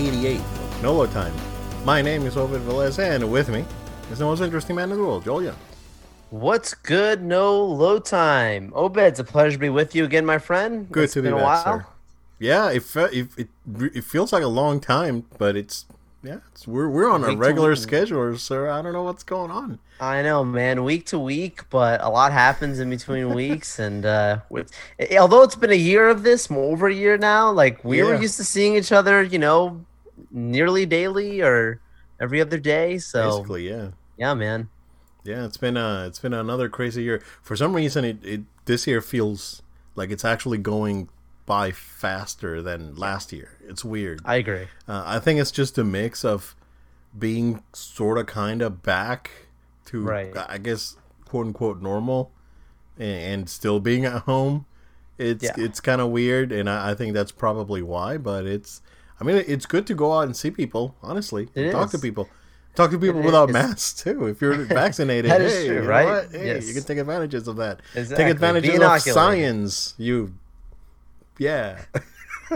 188 of Nolo Time. My name is Obed Velez, and with me is the most interesting man in the world, Joel Young. What's good? No low time. Obed, it's a pleasure to be with you again, my friend. Good It's to be back, while. sir. Yeah, it, fe- it, it it feels like a long time, but it's yeah, it's, we're we're on a Week regular schedule, sir. I don't know what's going on. I know, man. Week to week, but a lot happens in between weeks. And uh, with, eh, although it's been a year of this, more over a year now, like we were used to seeing each other, you know, nearly daily or every other day. So Basically, yeah. yeah, man. Yeah, it's been uh it's been another crazy year. For some reason it, it this year feels like it's actually going by faster than last year. It's weird. I agree. Uh, I think it's just a mix of being sort of kind of back to Right. I guess quote unquote normal and, and still being at home. It's Yeah. it's kind of weird and I, I think that's probably why, but it's I mean it's good to go out and see people, honestly. Talk to people. Talk to people It without is. masks too. If you're vaccinated, That is hey, true, right? Hey, Yes. you can take advantages of that. Exactly. Take advantages of science. You, yeah,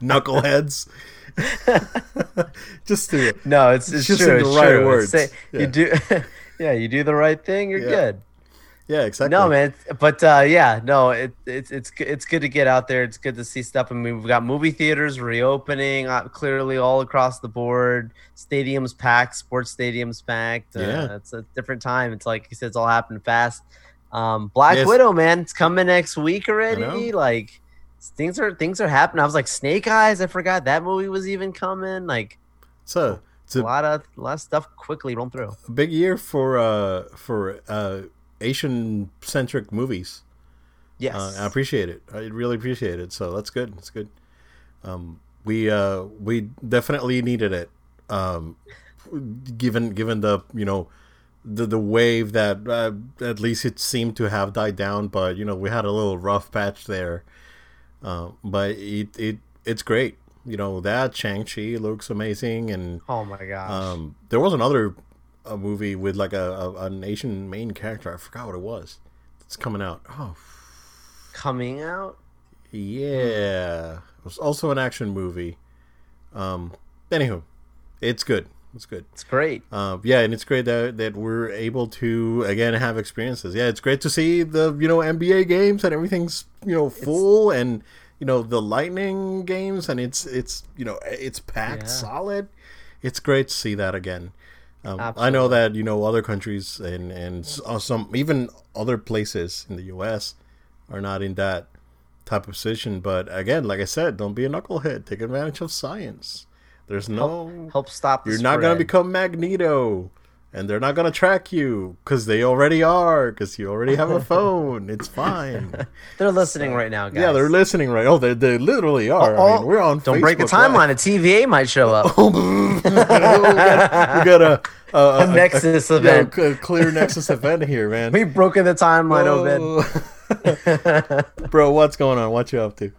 knuckleheads. Just to No, it's, it's Just true. the it's right true. words. Say, Yeah. You do, yeah, you do the right thing. You're Yeah. good. yeah, exactly. No, man, but uh, yeah, no, it, it's it's it's good to get out there. It's good to see stuff. I mean, we've got movie theaters reopening uh, clearly all across the board. Stadiums packed, sports stadiums packed. Uh, Yeah. it's a different time. It's like you said, it's all happening fast. Um, Black Yes. Widow, man, it's coming next week already. Like things are things are happening. I was like Snake Eyes. I forgot that movie was even coming. Like so a it's a a, lot of a lot of stuff quickly run through. big year for uh for uh Asian centric movies. Yes, Uh, I appreciate it. I really appreciate it. So that's good. That's good. Um, we uh, we definitely needed it. Um, given given the you know the the wave that uh, at least it seemed to have died down, but you know we had a little rough patch there. Uh, but it it it's great. You know that Shang Chi looks amazing, and oh my gosh. um, there was another a movie with like a, a an Asian main character. I forgot what it was. It's coming out. Oh coming out. yeah, it was also an action movie. Um, anywho, it's good. It's good. It's great. Uh, yeah, and it's great that that we're able to again have experiences. Yeah, it's great to see the you know NBA games and everything's you know full and you know the Lightning games and it's it's you know it's packed Yeah. solid. It's great to see that again. Um, I know that you know other countries and and uh, some even other places in the U.S. are not in that type of position. But again, like I said, don't be a knucklehead. Take advantage of science. There's no help stop. The you're not gonna become Magneto, and they're not gonna track you because they already are. Because you already have a phone. It's fine. They're listening right now, guys. yeah, they're listening, right? Oh, they they literally are. I Oh, mean, we're on. Don't break the Facebook timeline. A TVA might show up. we got, we got a, a, A Nexus yeah, event. a clear Nexus event here, man. We've broken the timeline, Obed. Bro, what's going on? What you up to?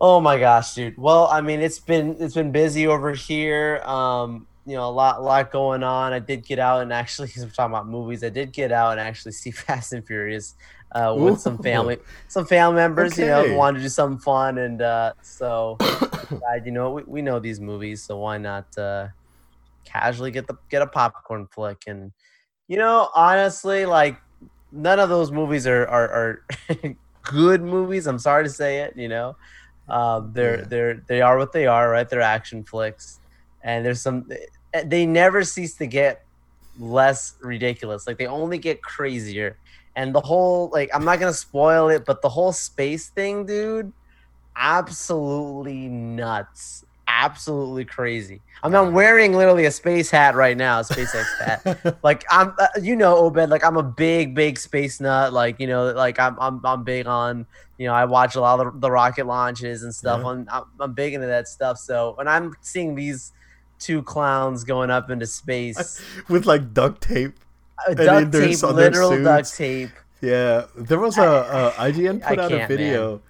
Oh my gosh, dude. Well, I mean, it's been it's been busy over here. Um, you know, a lot lot going on. I did get out and actually, because we're talking about movies, I did get out and actually see Fast and Furious uh, with some family, some family members. You know, wanted to do something fun, and uh, so you know, we, we know these movies, so why not uh, casually get the get a popcorn flick? And you know, honestly, like none of those movies are are, are good movies. I'm sorry to say it. You know, um, they're Yeah. they're they are what they are, right? They're action flicks, and there's some. They never cease to get less ridiculous. Like they only get crazier, and the whole like I'm not gonna spoil it, but the whole space thing, dude, absolutely nuts, absolutely crazy. I mean, I'm wearing literally a space hat right now, a SpaceX hat. Like I'm uh, you know Obed like I'm a big big space nut. Like you know like I'm I'm, I'm big on you know I watch a lot of the, the rocket launches and stuff. Yeah. on I'm, I'm big into that stuff. So when I'm seeing these two clowns going up into space. With like duct tape. uh, duct tape literal duct tape. Yeah, there was a, a IGN I put out a video.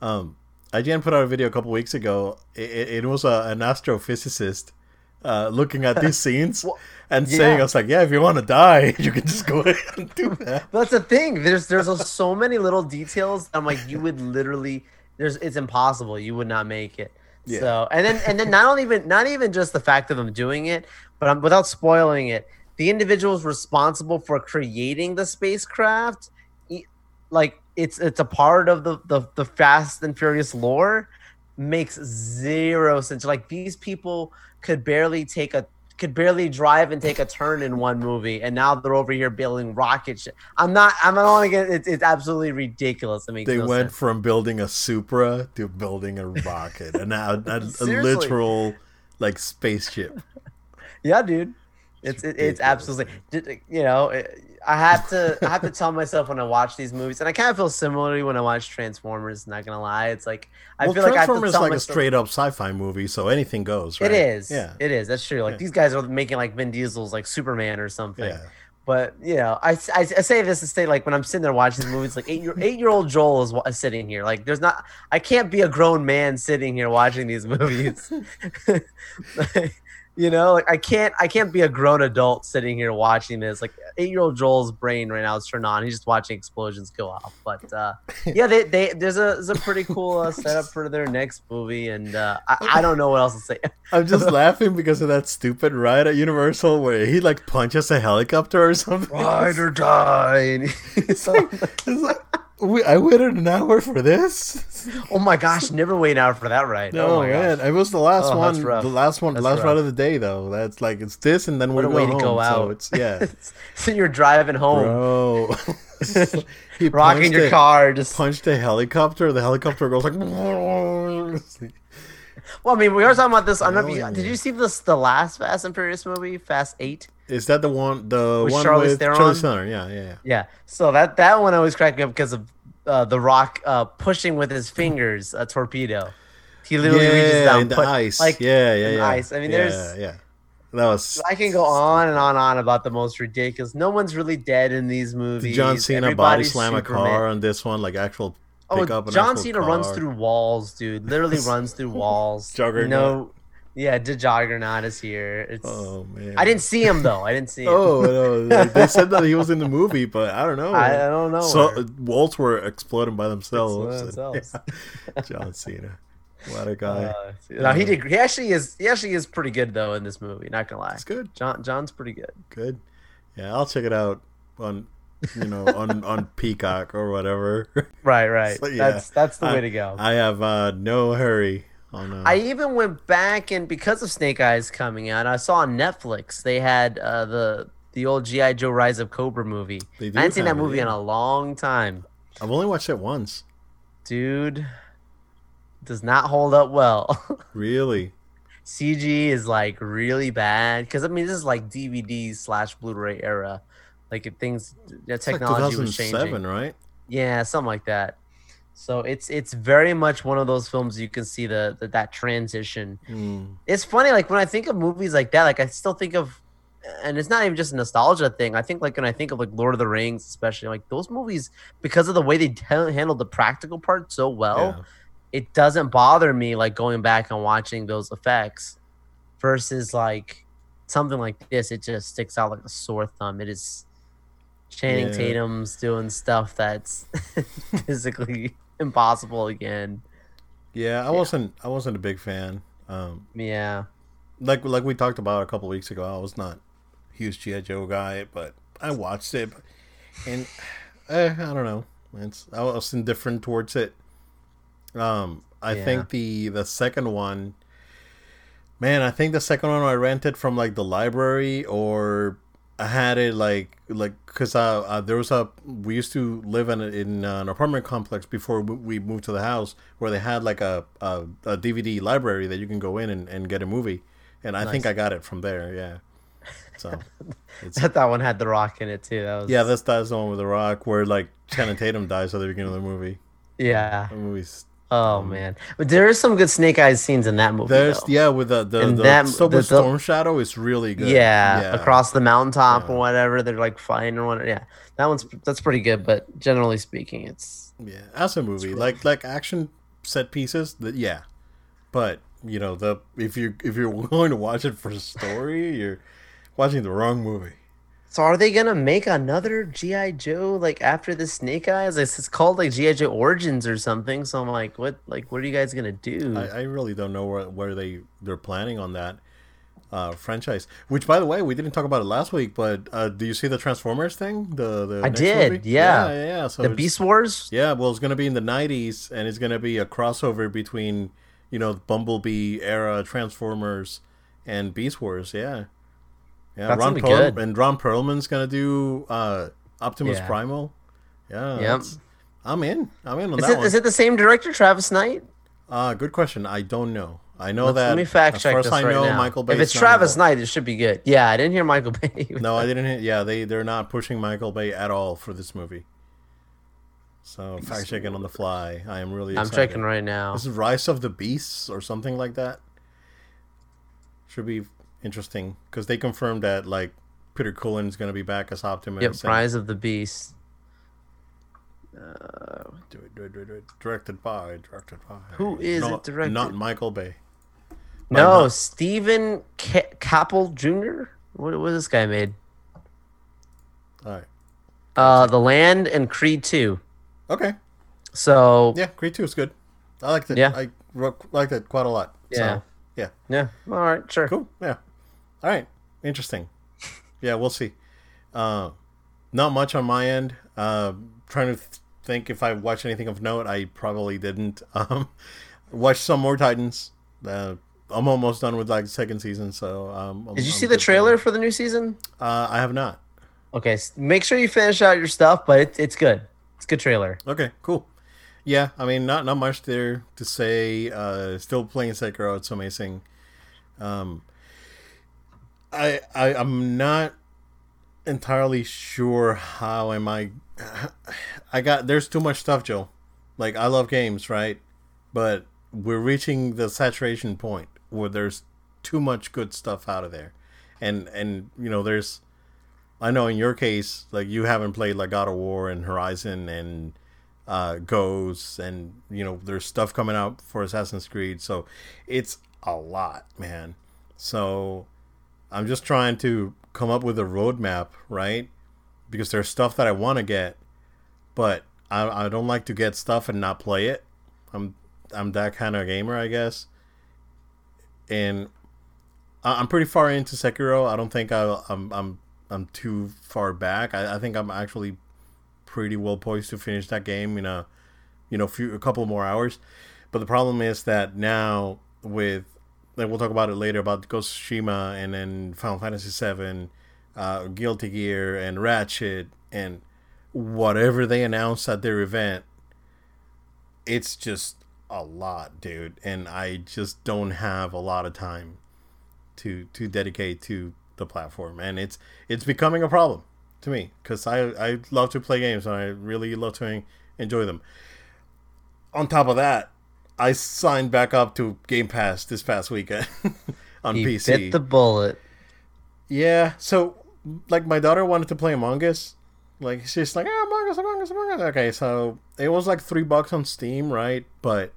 Um, IGN put out a video a couple weeks ago. It, it, was a, an astrophysicist uh, looking at these scenes Well, and saying, "I was like, yeah, if you want to die, you can just go ahead and do that." But that's the thing. There's there's a, so many little details. I'm like, you would literally there's it's impossible. You would not make it. Yeah. So and then and then not only even not even just the fact of them doing it, but um, without spoiling it, the individuals responsible for creating the spacecraft, like it's it's a part of the the, the Fast and Furious lore, makes zero sense. Like these people could barely take a could barely drive and take a turn in one movie, and now they're over here building rocket shit. I'm not. I'm not only get. It's, it's absolutely ridiculous. It makes They no went sense. from building a Supra to building a rocket, and now a, a Seriously. literal like spaceship. Yeah, dude. It's it, it's absolutely you know it- I have to I have to tell myself when I watch these movies, and I kind of feel similarly when I watch Transformers. Not gonna lie, it's like I well, feel like I have to Transformers is tell like a straight up sci-fi movie, so anything goes. Right? It is. Yeah. It is. That's true. Like Yeah. these guys are making like Vin Diesel's like Superman or something. Yeah. But you know, I, I, I say this to say like when I'm sitting there watching these movies, like eight year eight year old Joel is, is sitting here. Like there's not, I can't be a grown man sitting here watching these movies. you know, like I can't I can't be a grown adult sitting here watching this. Like eight year old Joel's brain right now is turned on. He's just watching explosions go off. But uh, yeah, they, they there's a there's a pretty cool uh, setup for their next movie, and uh, I, I don't know what else to say. I'm just laughing because of that stupid ride at Universal where he like punches a helicopter or something. Ride or die. It's like, it's like we, I waited an hour for this. oh my gosh, never wait an hour for that ride. No oh my man, gosh. it was the last Oh, one. rough. The last one, That's last ride of the day though. That's like it's this, and then we're going to go home. So out. it's yeah, so you're driving home, bro. he rocking your it- car. Just Punched a helicopter. The helicopter goes like. well, I mean, we are talking about this. I don't know if you, did you see this the last Fast and Furious movie, Fast Eight? Is that the one? The With one Charlize with Theron? Charlize Theron? Yeah, yeah, yeah. Yeah. So that that one always cracked me up because of uh, the Rock uh, pushing with his fingers a torpedo. He literally reaches down, in the put- ice. like yeah, yeah, yeah. ice. I mean, yeah, there's- yeah. That was I can go on and on and on about the most ridiculous. No one's really dead in these movies. John Cena body slam Superman. a car on this one, like actual Oh, John Cena runs through walls, dude. Literally runs through walls. Juggernaut. No, yeah, the Juggernaut is here. It's. Oh man, I didn't see him though. I didn't see him. Oh no, like, they said that he was in the movie, but I don't know. I, I don't know. so where. walls were exploding by themselves. Themselves. Yeah. John Cena, what a guy! Uh, no, he did. He actually is. He actually is pretty good though in this movie. Not gonna lie. It's good, John John's pretty good. good. Yeah, I'll check it out on, you know, on on Peacock or whatever. Right, right. So, yeah, that's that's the I- way to go. I have uh, no hurry on. Uh, I even went back and because of Snake Eyes coming out, I saw on Netflix they had uh, the the old GI Joe Rise of Cobra movie. I hadn't seen that have it, movie in a long time, I've only watched it once. dude. Does not hold up well. Really? CG is like really bad because I mean this is like DVD slash Blu-ray era, like if things the It's like technology was 2007, changing. right? Yeah, something like that. So it's it's very much one of those films you can see the, the that transition. Hmm. It's funny, like when I think of movies like that, like I still think of, and it's not even just a nostalgia thing. I think like when I think of like Lord of the Rings, especially like those movies, because of the way they t- handled the practical part so well, Yeah. it doesn't bother me like going back and watching those effects, versus like something like this. It just sticks out like a sore thumb. It is Channing Yeah. Tatum's doing stuff that's physically impossible again. Yeah, I wasn't. I wasn't a big fan. Um, Yeah. like like we talked about a couple weeks ago, I was not a huge GI Joe guy, but I watched it, and eh, I don't know. It's I was indifferent towards it. Um, I Yeah. think the the second one, man, I think the second one I rented from like the library or I had it like like because uh, uh, there was a we used to live in a, in an apartment complex before we- moved to the house where they had like a a, a DVD library that you can go in and, and get a movie, and I think I got it from there. Yeah, so it's that one had the rock in it too. That was yeah that's that's the one with the Rock where like Channing Tatum dies at the beginning of the movie. yeah. The movie's Oh um, man, but there is some good Snake Eyes scenes in that movie. there's though. yeah with the the, And the that- stuff the- the- Storm Shadow is really good. yeah, across the mountaintop Yeah. or whatever. They're like fighting or whatever. Yeah, that one's that's pretty good. But generally speaking, it's Yeah, as a movie, rough. like like action set pieces, that yeah, but you know the if you if you're going to watch it for the story, you're watching the wrong movie. So are they gonna make another GI Joe like after the Snake Eyes? It's, it's called like GI Joe Origins or something. So I'm like, what? Like, what are you guys gonna do? I, I really don't know where, where they they're planning on that uh, franchise. Which, by the way, we didn't talk about it last week, but uh, do you see the Transformers thing? The the I did, yeah. yeah, yeah. yeah. So the Beast Wars. Yeah, well, it's gonna be in the '90s, and it's gonna be a crossover between you know Bumblebee era Transformers and Beast Wars. Yeah, yeah. That's Ron be good. and Ron Perlman's gonna do uh, Optimus Yeah. Primal. Yeah, Yep. I'm in. I'm in on Is that it one. is it the same director, Travis Knight? Uh, good question. I don't know. I know Let's- that. Let me fact check this I right know, now. Michael Bay. if it's Travis Knight, it should be good. Yeah, I didn't hear Michael Bay. No, I didn't. Hit, yeah, they they're not pushing Michael Bay at all for this movie. So fact checking on the fly. I am really. I'm checking right now. This is Rise of the Beasts or something like that. Should be interesting because they confirmed that like Peter Cullen is going to be back as Optimus. Yep, and- Rise of the Beast. Do it, do it, do it, do it. Directed by, directed by. Who is it Not- directed? Not Michael Bay. No, not- Steven Caple Jr. What was this guy made? All right. Uh, The Land and Creed 2. Okay. So Yeah, Creed Two is good. I liked it. Yeah. I liked it quite a lot. Yeah. So, yeah. yeah, all right, sure. Cool. Yeah. All right. Interesting. Yeah, we'll see. Uh, not much on my end. Uh, trying to th- think if I watched anything of note. I probably didn't. Um, watched some more Titans. Uh, I'm almost done with like the second season. So um, Did you I'm see the trailer for the new season? Uh, I have not. Okay, make sure you finish out your stuff, but it, it's good. It's a good trailer. Okay. Cool. Yeah, I mean, not not much there to say. Uh, still playing Sekiro. It's amazing. Um, I, I I'm not entirely sure how am I. I got there's too much stuff, Joe. Like I love games, right? But we're reaching the saturation point where there's too much good stuff out of there, and and you know there's. I know in your case, like you haven't played like God of War and Horizon and uh, Ghosts, and you know there's stuff coming out for Assassin's Creed, so it's a lot, man. So I'm just trying to come up with a roadmap, right? Because there's stuff that I want to get, but I, I don't like to get stuff and not play it. I'm I'm that kind of gamer, I guess. And I'm pretty far into Sekiro. I don't think I, I'm I'm I'm too far back. I, I think I'm actually pretty well poised to finish that game in a you know few a couple more hours. But the problem is that now with like we'll talk about it later about Ghost of Tsushima and then Final Fantasy VII, uh, Guilty Gear and Ratchet and whatever they announce at their event, it's just a lot, dude. And I just don't have a lot of time to to dedicate to the platform, and it's it's becoming a problem to me because I I love to play games and I really love to enjoy them. On top of that, I signed back up to Game Pass this past weekend on He PC. bit the bullet. Yeah, so like my daughter wanted to play Among Us. Like she's like, ah, Among Us, Among Us, Among Us. Okay, so it was like three bucks on Steam, right? But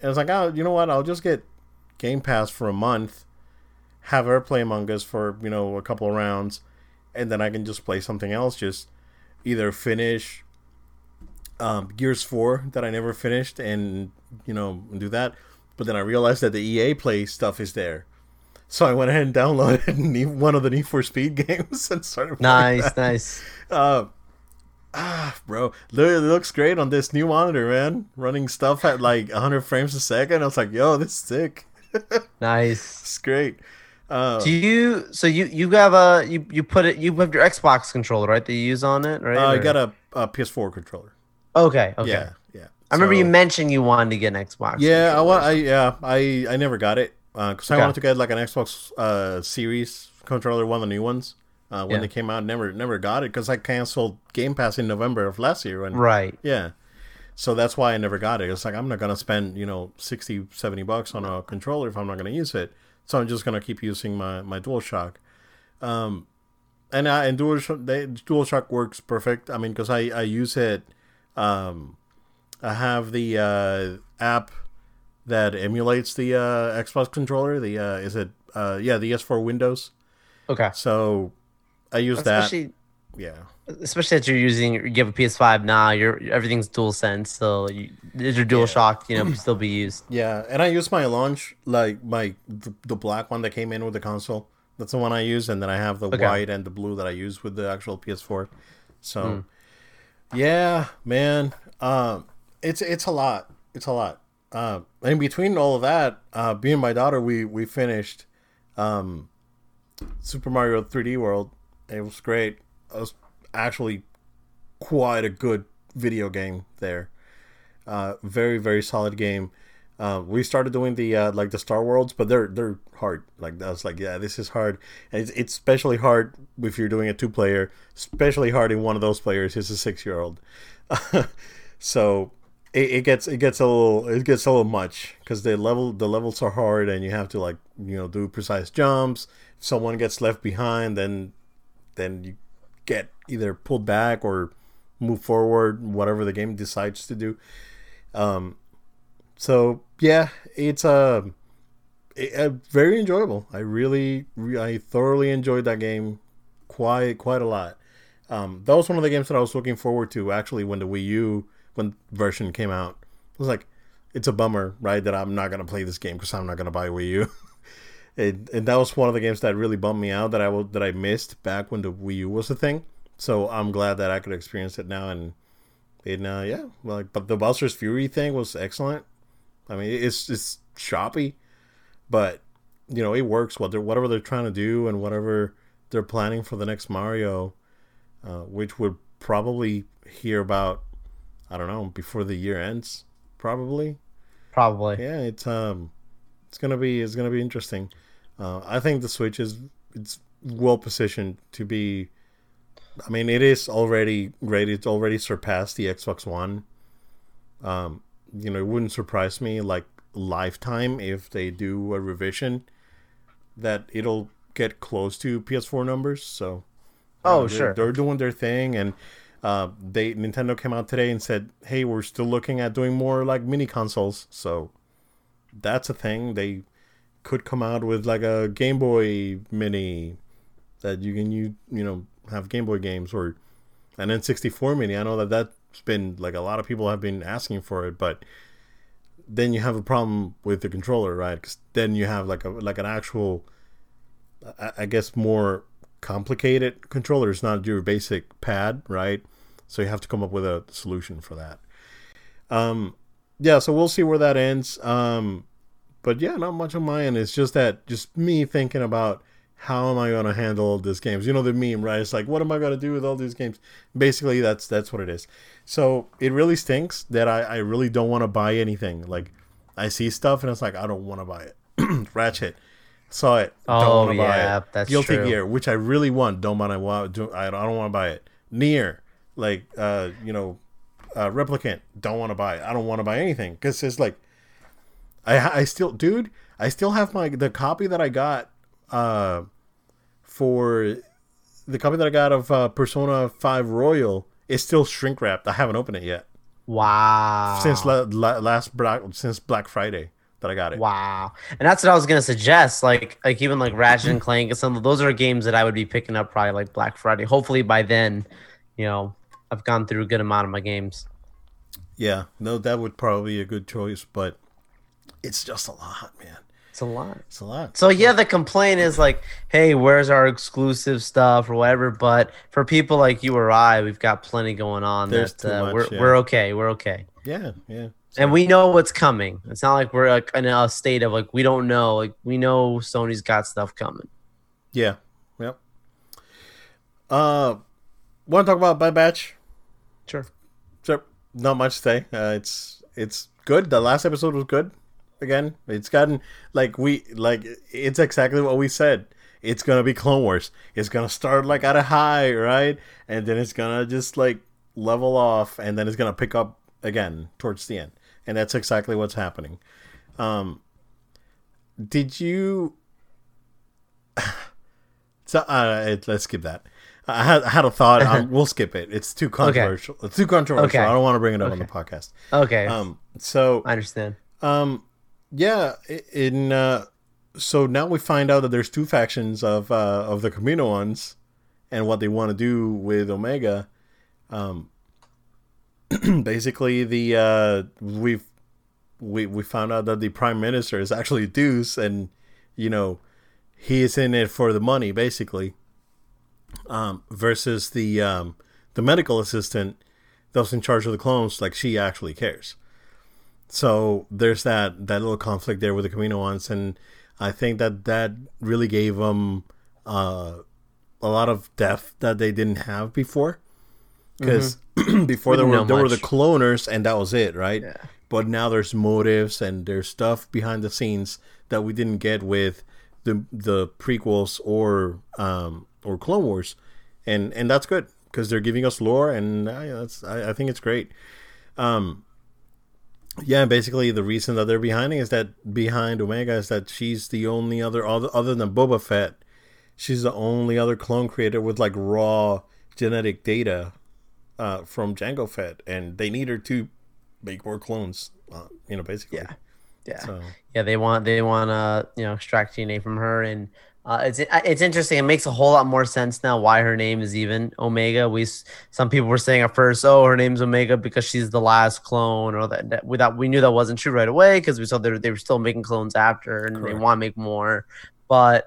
it was like, oh, you know what? I'll just get Game Pass for a month, have her play Among Us for you know a couple of rounds, and then I can just play something else. Just either finish um, Gears Four that I never finished, and you know do that. But then I realized that the EA Play stuff is there. So I went ahead and downloaded one of the Need for Speed games and started playing Nice, nice. uh, ah, bro, it looks great on this new monitor, man. Running stuff at like 100 frames a second. I was like, yo, this is sick. Nice. It's great. Uh, Do you so you you have a you you put it you have your Xbox controller right that you use on it right? uh, I got a, a PS4 controller. okay okay. Yeah. I remember So- you mentioned you wanted to get an Xbox. Yeah, I want. I yeah, I I never got it because I Okay. wanted to get like an Xbox uh, Series controller, one of the new ones. Uh, when Yeah. they came out, never never got it because I canceled Game Pass in November of last year. And right. Yeah. So that's why I never got it. It's like I'm not going to spend, you know, 60, 70 bucks on a controller if I'm not going to use it. So I'm just going to keep using my my DualShock. Um and I and DualShock they, DualShock works perfect. I mean cuz I I use it um I have the uh app that emulates the uh Xbox controller. The uh is it uh yeah, the S4 Windows. Okay. So I use that. Yeah. especially that you're using you have a PS5 now. You're everything's dual sense, so you, your dual Yeah. shock, you know, still be used. Yeah, and I use my launch like my the, the black one that came in with the console. That's the one I use, and then I have the Okay. white and the blue that I use with the actual PS4. So, Hmm. yeah, man, um, it's it's a lot. It's a lot. Uh, in between all of that, uh, my daughter, we we finished um, Super Mario 3D World. It was great. It was actually quite a good video game there. Uh, very very solid game. Uh, we started doing the uh, like the Star Worlds, but they're they're hard. Like I was like, yeah, this is hard, and it's, it's especially hard if you're doing a two player. Especially hard in one of those players is a six year old. so it, it gets it gets a little it gets a little much because the level the levels are hard and you have to like you know do precise jumps. If someone gets left behind, then then you get either pulled back or move forward, whatever the game decides to do. Um, so yeah, it's a, it, uh, very enjoyable. I really, re- I thoroughly enjoyed that game quite quite a lot. Um, that was one of the games that I was looking forward to actually when the Wii U when version came out. I was like, it's a bummer, right, that I'm not gonna play this game because I'm not gonna buy Wii U. it, and that was one of the games that really bummed me out that I that I missed back when the Wii U was a thing. So I'm glad that I could experience it now and and uh, yeah, like but the Bowser's Fury thing was excellent. I mean, it's it's choppy, but you know it works. What they're whatever they're trying to do and whatever they're planning for the next Mario, uh, which would probably hear about, I don't know, before the year ends, probably. Probably. Yeah, it's um, it's gonna be it's gonna be interesting. Uh, I think the Switch is it's well positioned to be. I mean, it is already great. It's already surpassed the Xbox One. Um, you know, it wouldn't surprise me like lifetime if they do a revision that it'll get close to PS4 numbers. So, Oh, they're- sure. they're doing their thing, and uh, they Nintendo came out today and said, "Hey, we're still looking at doing more like mini consoles." So that's a thing. They could come out with like a Game Boy Mini that you can you you know have Game Boy games or an N64 Mini. I know that that's been like a lot of people have been asking for it, but then you have a problem with the controller, right? Because then you have like a like an actual, I, I guess, more complicated controller. It's not your basic pad, right? So you have to come up with a solution for that. Um, yeah, so we'll see where that ends. Um, but yeah, not much on my end. It's just that, just me thinking about how am I going to handle these games. You know the meme, right? It's like, what am I going to do with all these games? Basically, that's that's what it is. So it really stinks that I, I really don't want to buy anything. Like I see stuff and it's like I don't want to buy it. Ratchet, saw it, don't Oh, want to buy yeah, it. that's Guilty true. Gear, which I really want, don't want to want. Do, I don't, I don't want to buy it. NieR, like uh, you know, uh, Replicant, don't want to buy it. I don't want to buy anything because it's like I I still, dude, I still have my the copy that I got uh for the copy that I got of uh, Persona Five Royal is still shrink wrapped. I haven't opened it yet Wow. since la- la- last Black since Black Friday that I got it. Wow. And that's what I was gonna suggest. Like like even like Ratchet and Clank and some of those are games that I would be picking up probably like Black Friday. Hopefully by then, you know, I've gone through a good amount of my games. Yeah, no, that would probably be a good choice, but it's just a lot, man. It's a lot. It's a lot. So yeah, the complaint is like, hey, where's our exclusive stuff or whatever? But for people like you or I, we've got plenty going on. There's that uh, much, we're yeah. we're okay. We're okay. Yeah, yeah. And we know what's coming. It's not like we're like in a state of like we don't know. Like we know Sony's got stuff coming. Yeah. Yep. Uh, want to talk about Bad Batch? Sure. Sure. Not much to say. Uh, it's it's good. The last episode was good. Again, it's gotten like we like it's exactly what we said. It's gonna be Clone Wars. It's gonna start like at a high, right, and then it's gonna just like level off, and then it's gonna pick up again towards the end, and that's exactly what's happening. Um, did you? So uh, let's skip that. I had, I had a thought. Um, we'll skip it. It's too controversial. It's too controversial. Okay. I don't want to bring it up on the podcast. Okay. Um, so I understand. um, yeah, in uh, so now we find out that there's two factions of uh, of the Kaminoans, and what they want to do with Omega. Um, basically, the uh, we've we we found out that the prime minister is actually Deuce, and you know he is in it for the money, basically. Um, versus the um, the medical assistant that was in charge of the clones, like she actually cares. So there's that that little conflict there with the Kaminoans, and I think that that really gave them uh, a lot of depth that they didn't have before. Because mm-hmm. before there were there were the cloners, and that was it, right? Yeah. But now there's motives and there's stuff behind the scenes that we didn't get with the the prequels or um, or Clone Wars, and and that's good because they're giving us lore, and uh, that's I, I, think it's great. Um, yeah, basically the reason that they're behind is that behind Omega is that she's the only other other, other than Boba Fett, she's the only other clone creator with like raw genetic data uh, from Jango Fett, and they need her to make more clones. Uh, you know, basically. Yeah. Yeah. So. Yeah, they want they want to uh, you know extract DNA from her, and uh, it's it's interesting. It makes a whole lot more sense now why her name is even Omega. We some people were saying at first, oh, her name's Omega because she's the last clone, or that, that we thought we knew that wasn't true right away because we saw they were, they were still making clones after, and Correct. they want to make more. But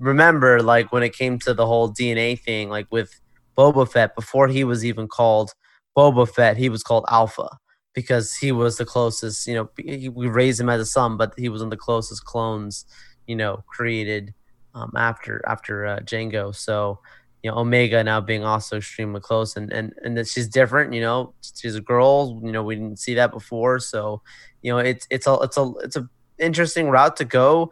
remember, like when it came to the whole DNA thing, like with Boba Fett, before he was even called Boba Fett, he was called Alpha because he was the closest. You know, we raised him as a son, but he was one of the closest clones. You know, created um, after after uh, Jango. So you know, Omega now being also extremely close, and and and that she's different. You know, she's a girl. You know, we didn't see that before. So you know, it's it's a it's a it's a interesting route to go.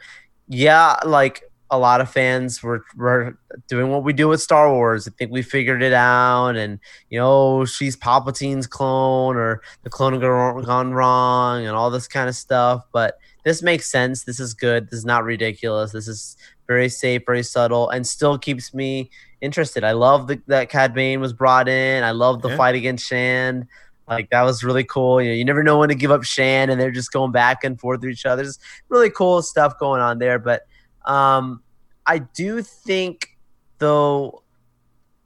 Yeah, like a lot of fans were, were doing what we do with Star Wars. I think we figured it out, and you know, she's Palpatine's clone, or the clone gone wrong, and all this kind of stuff. But this makes sense. This is good. This is not ridiculous. This is very safe, very subtle, and still keeps me interested. I love the, that Cad Bane was brought in. I love the yeah. fight against Shand. Like that was really cool. You know, you never know when to give up Shand, and they're just going back and forth with each other. There's really cool stuff going on there. But um, I do think, though,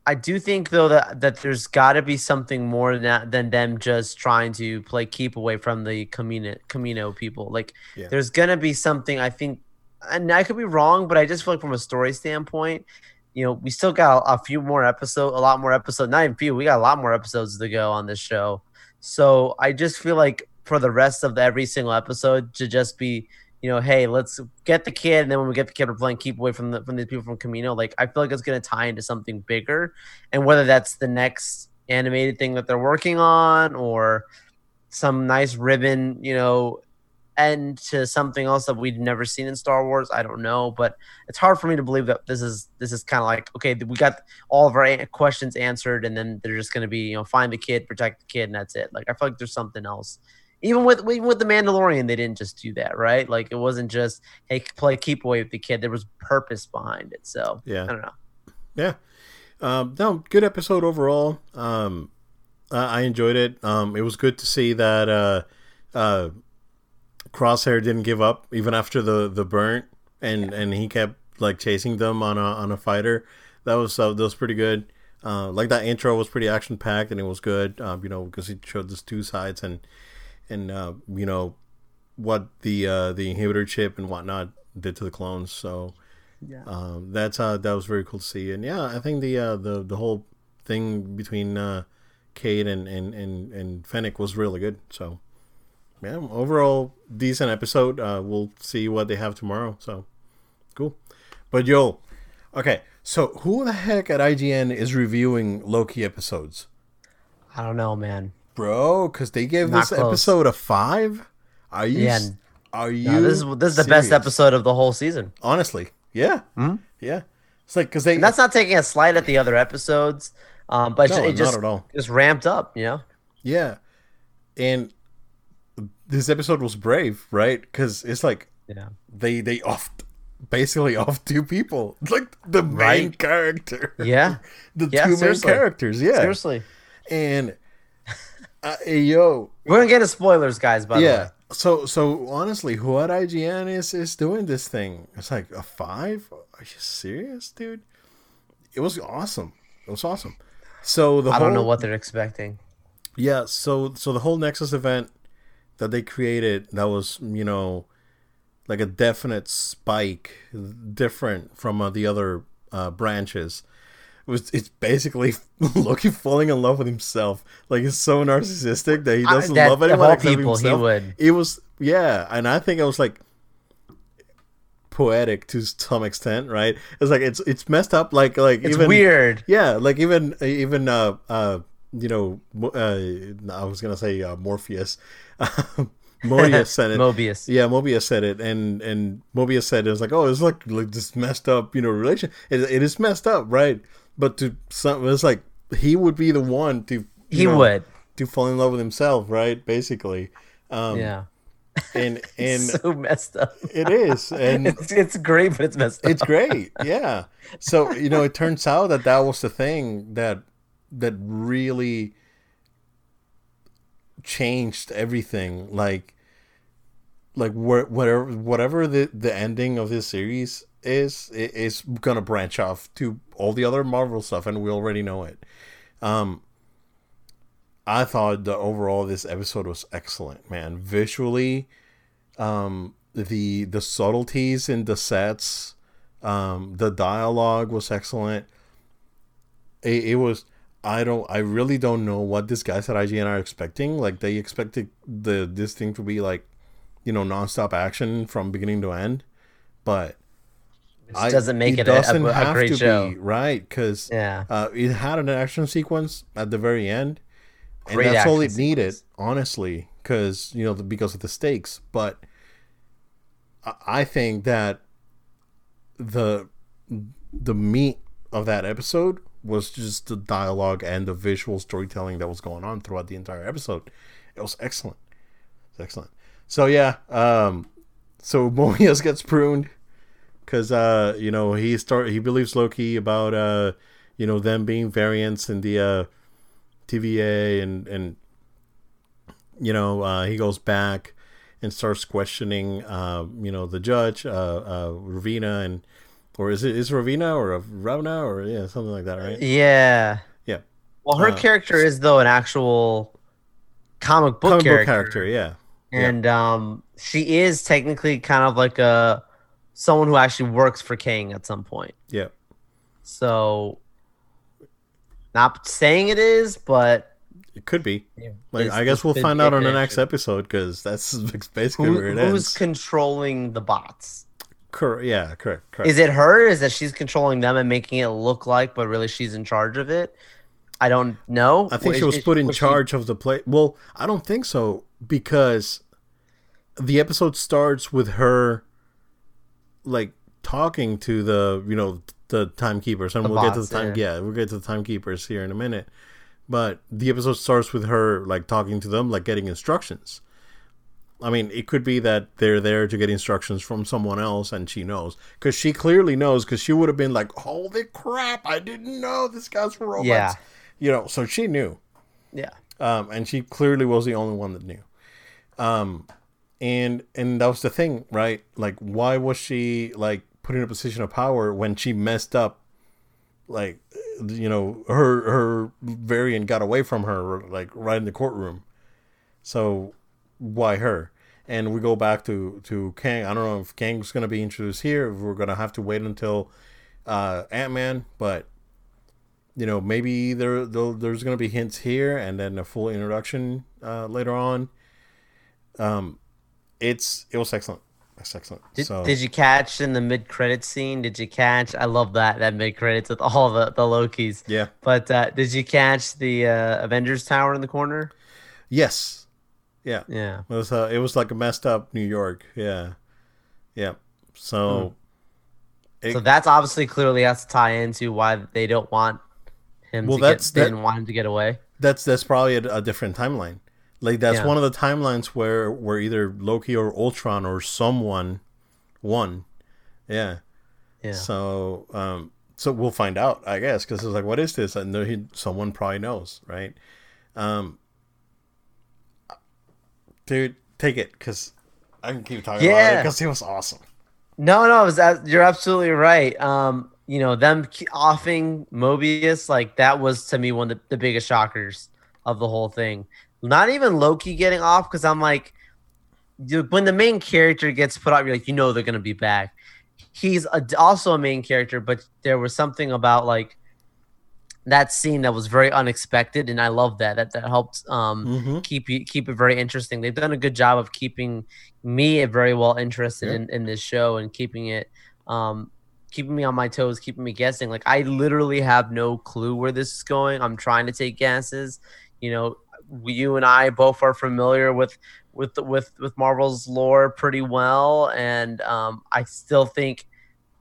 I do think though that that there's got to be something more than that, than them just trying to play keep away from the Kamino Kamino people. Like yeah. there's gonna be something. I think, and I could be wrong, but I just feel like from a story standpoint, you know, we still got a, a few more episodes, a lot more episodes. Not even few. We got a lot more episodes to go on this show. So I just feel like for the rest of the, every single episode to just be you know, hey, let's get the kid, and then when we get the kid, we're playing keep away from the from these people from Kamino. Like, I feel like it's going to tie into something bigger, and whether that's the next animated thing that they're working on, or some nice ribbon, you know, end to something else that we've never seen in Star Wars. I don't know, but it's hard for me to believe that this is this is kind of like okay, we got all of our questions answered, and then they're just going to be you know find the kid, protect the kid, and that's it. Like I feel like there's something else even with even with the Mandalorian, they didn't just do that, right? Like it wasn't just hey play keep away with the kid. There was purpose behind it. So yeah, I don't know. Yeah, um, no, good episode overall. Um, I enjoyed it. Um, it was good to see that uh, uh, Crosshair didn't give up even after the the burnt, and and he kept like chasing them on a on a fighter. That was uh, that was pretty good. Uh, like that intro was pretty action packed and it was good. Um, you know because he showed us two sides and and uh, you know what the uh, the inhibitor chip and whatnot did to the clones. So yeah, um, that's uh, that was very cool to see. And yeah, I think the uh, the the whole thing between uh, Cad and and and and Fennec was really good. So yeah, overall decent episode. Uh, we'll see what they have tomorrow. So cool. But yo, okay. So who the heck at IGN is reviewing Loki episodes? I don't know, man bro, because they gave Not this close. episode a five. Are you? Yeah. Are you? No, this is this is the best episode of the whole season. Honestly, yeah, mm-hmm. yeah. It's like because they. And that's not taking a slight at the other episodes, um, but no, it just not at all. just ramped up. You know. Yeah, and this episode was brave, right? Because it's like yeah, they they off basically off two people, like the main right. character. Yeah, the yeah, two seriously. main characters. Yeah, seriously. And uh, yo, we're gonna get into spoilers, guys. By yeah. the way. So, so honestly, who at IGN is is doing this thing? It's like a five. Are you serious, dude? it was awesome. It was awesome. So the I don't know what they're expecting. Yeah, so so the whole Nexus event that they created that was you know like a definite spike, different from uh, the other uh, branches. Was it's basically Loki falling in love with himself. Like he's so narcissistic that he doesn't that- love of anyone all except people, he would. It was yeah, and I think it was like poetic to some extent, right? It's like it's it's messed up. Like like It's even weird. yeah, like even even uh uh you know uh I was gonna say uh, Morpheus, Mobius said it. Mobius. Yeah, Mobius said it, and and Mobius said it was like, oh, it's like like this messed up, you know, relation. It, it is messed up, right? But to some, it's like he would be the one to He know, would. to fall in love with himself, right? Basically, um, Yeah. and and so messed up. it is, and It's, it's great, but it's messed up. it's great yeah so you know it turns out that that was the thing that that really changed everything like like where, whatever whatever the the ending of this series is it is gonna branch off to all the other marvel stuff and we already know it. Um i thought the overall this episode was excellent man. Visually um the the subtleties in the sets um the dialogue was excellent. It, it was i don't i really don't know what these guys at ign are expecting. Like they expected the this thing to be like you know nonstop action from beginning to end. But Which doesn't make it, a, doesn't a, a have great to show. be right because Yeah. uh, it had an action sequence at the very end, and Great that's all it needed, honestly, because you know the, because of the stakes. But I- I think that the the meat of that episode was just the dialogue and the visual storytelling that was going on throughout the entire episode. It was excellent. It's excellent. So yeah, um, so Mobius gets pruned because uh, you know he start he believes Loki about uh, you know them being variants in the uh, TVA and and you know uh, he goes back and starts questioning uh, you know the judge uh, uh, Ravina and or is it is Ravina or a Ravna or yeah something like that right Yeah. yeah Well, her Uh, character is though an actual comic book comic character, book character yeah yeah. and um, she is technically kind of like a someone who actually works for Kang at some point. yeah So, not saying it is, but it could be like it's- I guess we'll find out on the next episode because that's basically who, where it who's ends. controlling the bots? Cor- yeah, correct, correct. Is it her? Is that she's controlling them and making it look like, but really she's in charge of it? I don't know. I think Is- she was is- put in was she- charge of the play. Well, I don't think so because the episode starts with her like talking to the you know the timekeepers, and The we'll get to the time. yeah. Yeah. we'll get to the timekeepers here in a minute. But the episode starts with her like talking to them, like getting instructions. I mean, it could be that they're there to get instructions from someone else, and she knows because she clearly knows because she would have been like, "Holy crap! I didn't know this guy's for robots." Yeah. you know. So she knew Yeah. um, and she clearly was the only one that knew. Um, and and that was the thing, right? Like, why was she like put in a position of power when she messed up? Like, you know, her her variant got away from her, like right in the courtroom. So, why her? And we go back to to Kang. I don't know if Kang's gonna be introduced here. If we're gonna have to wait until uh, Ant Man, but you know maybe there there's to be hints here and then a full introduction uh, later on um it's it was excellent it's excellent Did, so did you catch in the mid credit scene? Did you catch? I love that that mid credits with all the the Lokis. yeah But uh, did you catch the uh, Avengers Tower in the corner? yes yeah Yeah. it was uh, it was like a messed up new york yeah yeah so It- so that's obviously clearly has to tie into why they don't want him Well, to that's- get. They that- didn't want him to get away. that's that's probably a, a different timeline like that's Yeah. one of the timelines where where either loki or ultron or someone won yeah Yeah. So, um, so we'll find out, I guess, because it's like, what is this? And there, he, someone probably knows, right? Um, dude, take it, because I can keep talking about it because it was awesome. No, no, it was, you're absolutely right. Um, you know them offing Mobius, like that was to me one of the, the biggest shockers of the whole thing. Not even Loki getting off because I'm like, when the main character gets put out, you're like, you know they're gonna be back. He's a, also a main character, but there was something about like that scene that was very unexpected, and I love that. That that helped um, Mhm. keep you keep it very interesting. They've done a good job of keeping me very well interested Yeah. in, in this show and keeping it um keeping me on my toes, keeping me guessing. Like I literally have no clue where this is going. I'm trying to take guesses. You know, you and I both are familiar with with with with Marvel's lore pretty well, and um, I still think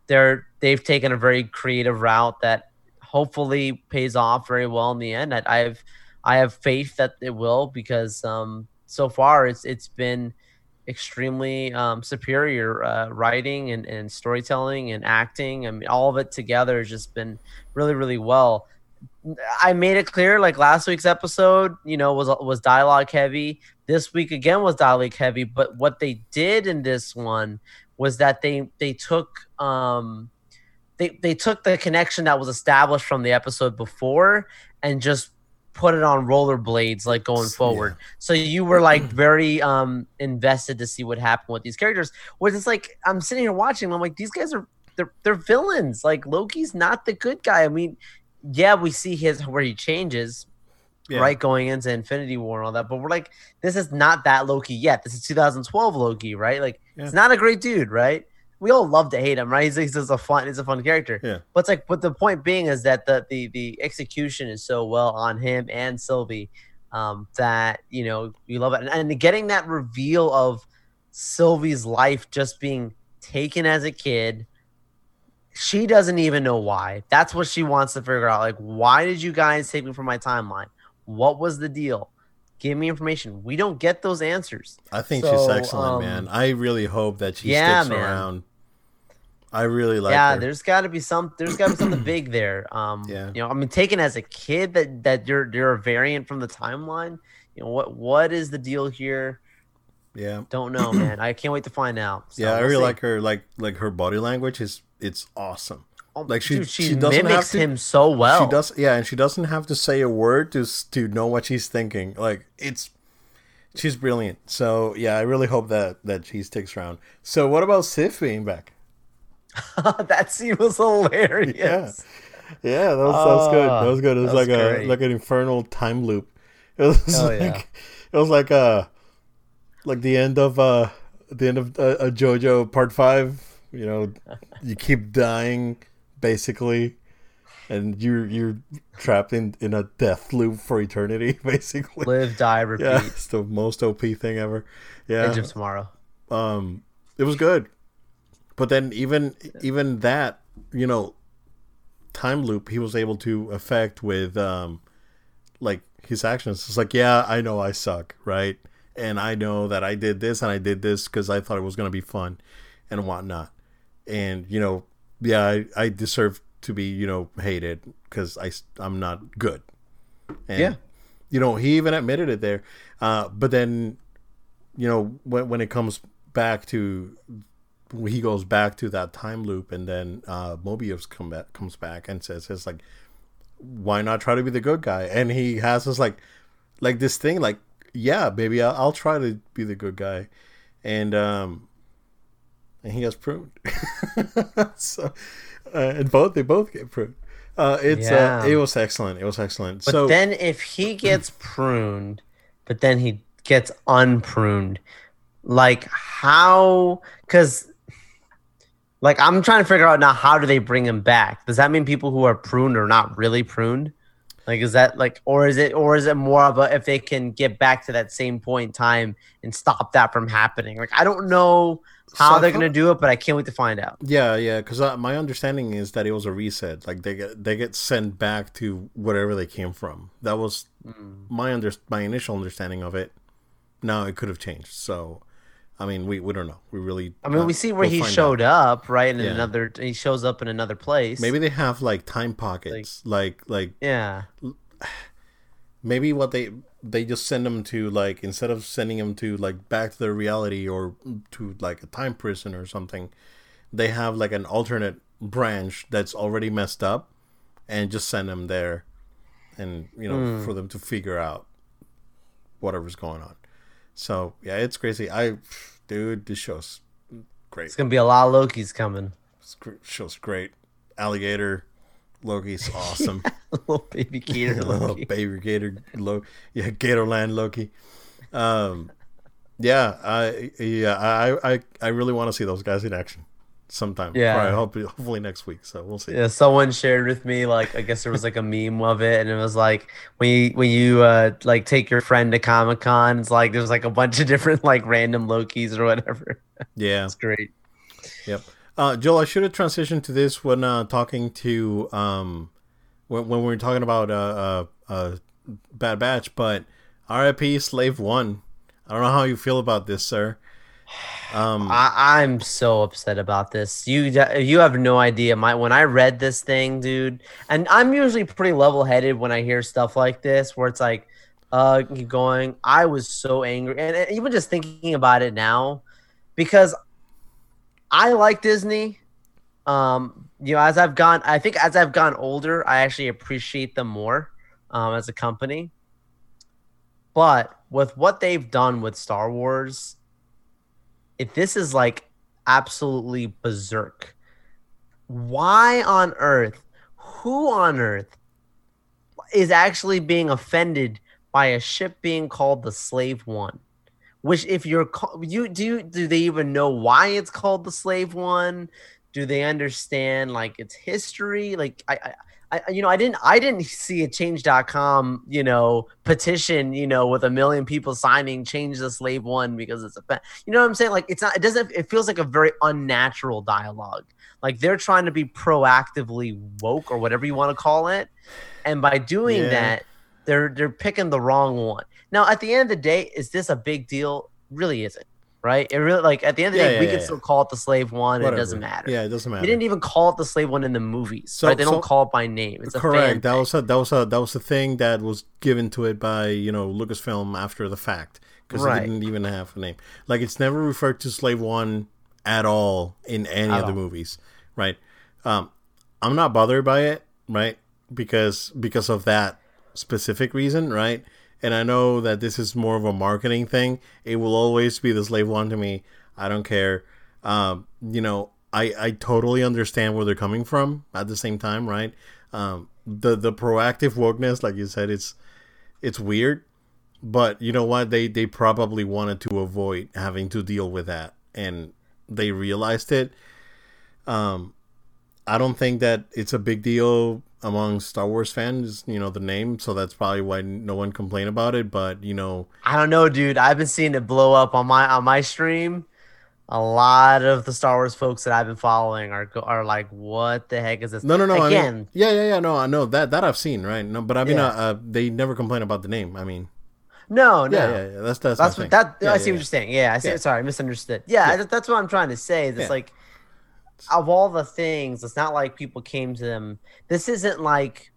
they're they've taken a very creative route that hopefully pays off very well in the end. I, I have I have faith that it will because um, so far it's it's been extremely um, superior uh, writing and, and storytelling and acting. I mean, all of it together has just been really, really well. I made it clear, like last week's episode, you know, was was dialogue heavy. This week again was dialogue heavy, but what they did in this one was that they they took um they they took the connection that was established from the episode before and just put it on rollerblades like going forward. So you were like very um invested to see what happened with these characters. Whereas it's like I'm sitting here watching, I'm like, these guys are they're they're villains. Like Loki's not the good guy. I mean, yeah, we see his where he changes, Yeah. right, going into Infinity War and all that, but we're like, this is not that Loki yet. This is 2012 Loki, right? Like, Yeah. it's not a great dude, right? We all love to hate him, right? He's, he's just a fun, he's a fun character. Yeah. But it's like, but the point being is that the the the execution is so well on him and Sylvie um, that you know you love it, and, and getting that reveal of Sylvie's life just being taken as a kid. She doesn't even know why. That's what she wants to figure out. Like, why did you guys take me from my timeline? What was the deal? Give me information. We don't get those answers. I think she's excellent, um, man. I really hope that she yeah, sticks man. around. I really like yeah, her. there's got to be some. There's got to be something big there. Um, Yeah. you know, I mean, taken as a kid that that you're you're a variant from the timeline. You know what what is the deal here? yeah. Don't know, man. I can't wait to find out. So yeah, I we'll really see. like her like like her body language is it's awesome. Oh, like, she- dude, she, she doesn't have mimics to- him so well. She does yeah, and she doesn't have to say a word to to know what she's thinking. Like it's she's brilliant. So, yeah, I really hope that that she sticks around. So, what about Sif being back? that scene was hilarious. Yeah. Yeah, that was, that was good. That was good. It was, was like a like an infernal time loop. It was Oh, like yeah. it was like a like the end of uh the end of uh, uh, JoJo Part Five. You know, you keep dying basically, and you you're trapped in in a death loop for eternity. Basically, Live, die, repeat. yeah, it's the most OP thing ever. Yeah, Edge of Tomorrow. um it was good but then even even that you know time loop he was able to affect with um like his actions it's like yeah i know i suck right and i know that i did this and i did this because i thought it was going to be fun and whatnot and you know yeah i, I deserve to be you know hated because i i'm not good. And, Yeah. you know he even admitted it there. Uh but then you know when when it comes back to he goes back to that time loop and then uh Mobius come back, comes back and says it's like why not try to be the good guy? And he has this like like this thing like yeah baby I'll, I'll try to be the good guy. And um and he gets pruned so uh, and both they both get pruned uh it's Yeah. uh it was excellent it was excellent But so then if he gets pruned, but then he gets unpruned, like how? Because like I'm trying to figure out now how do they bring him back? Does that mean people who are pruned are not really pruned? Like is that like or is it or is it more of a if they can get back to that same point in time and stop that from happening? Like I don't know how So they're thought- gonna do it, but I can't wait to find out. Yeah, yeah, because uh, my understanding is that it was a reset. Like they get they get sent back to wherever they came from. That was my under my initial understanding of it. Now it could have changed. So, I mean, we, we don't know. We really. I mean, uh, we see where we'll he find showed up, right? In Yeah. another, he shows up in another place. Maybe they have like time pockets. Like like yeah. maybe what they they just send them to like instead of sending them to like back to their reality or to like a time prison or something they have like an alternate branch that's already messed up and just send them there and you know Mm. for them to figure out whatever's going on so yeah it's crazy i dude this show's great It's gonna be a lot of Loki's coming. this show's great alligator loki's awesome Little baby Gator little baby gator lo- yeah gatorland loki um yeah i yeah i i i really want to see those guys in action sometime Yeah. Probably, hopefully, hopefully next week so we'll see Yeah, someone shared with me like I guess there was like a meme of it, and it was like when you when you uh like take your friend to Comic Con, it's like there's like a bunch of different like random Lokis or whatever. yeah It's great. Yep. Uh, Joel, I should have transitioned to this when uh, talking to um, when, when we were talking about uh, uh, uh, Bad Batch, but RIP Slave One. I don't know how you feel about this, sir. Um, I, I'm so upset about this. You you have no idea. My when I read this thing, dude, and I'm usually pretty level headed when I hear stuff like this, where it's like, uh, keep going. I was so angry, and even just thinking about it now, because I like Disney. Um, you know, as I've gone, I think as I've gone older, I actually appreciate them more, um, as a company. But with what they've done with Star Wars, if this is like absolutely berserk, why on earth, who on earth is actually being offended by a ship being called the Slave One? Which, if you're you do, you, do they even know why it's called the Slave One? Do they understand like its history? Like I, I I, you know, I didn't, I didn't see a change.com, you know, petition, you know, with a million people signing change the slave one because it's a, fa-" you know what I'm saying? Like, it's not, it doesn't, it feels like a very unnatural dialogue. Like they're trying to be proactively woke or whatever you want to call it. And by doing Yeah. that, they're, they're picking the wrong one. Now, at the end of the day, is this a big deal? Really isn't, right? It really, like, at the end of the Yeah, day, yeah, we yeah, can still call it the slave one. whatever. It doesn't matter. Yeah, it doesn't matter. We didn't even call it the slave one in the movies. So- right? They don't call it by name. It's a Correct. That thing. was a that was a that was a thing that was given to it by you know Lucasfilm after the fact because Right. it didn't even have a name. Like it's never referred to Slave One at all in any At of the all. movies, right? Um, I'm not bothered by it, right? Because because of that specific reason, right? And I know that this is more of a marketing thing. It will always be the Slave One to me. I don't care. Um, you know, I I totally understand where they're coming from at the same time, right? Um, the the proactive wokeness, like you said, it's it's weird, but you know what? They they probably wanted to avoid having to deal with that, and they realized it. Um, I don't think that it's a big deal among Star Wars fans, you know, the name, so that's probably why no one complained about it. But you know, I don't know, dude. I've been seeing it blow up on my on my stream. A lot of the Star Wars folks that I've been following are are like, "What the heck is this?" no, no, no. Again, I mean, yeah, yeah, yeah. No, I know that that I've seen, right? No, but I mean, Yeah. uh, uh, they never complain about the name. I mean, no, no. yeah, yeah, yeah. That's that's That's what that. Yeah, I yeah, see what you're saying. Yeah, I see. Yeah. Sorry, I misunderstood. Yeah, Yeah. that- that's what I'm trying to say. It's Yeah. like of all the things, it's not like people came to them. This isn't like.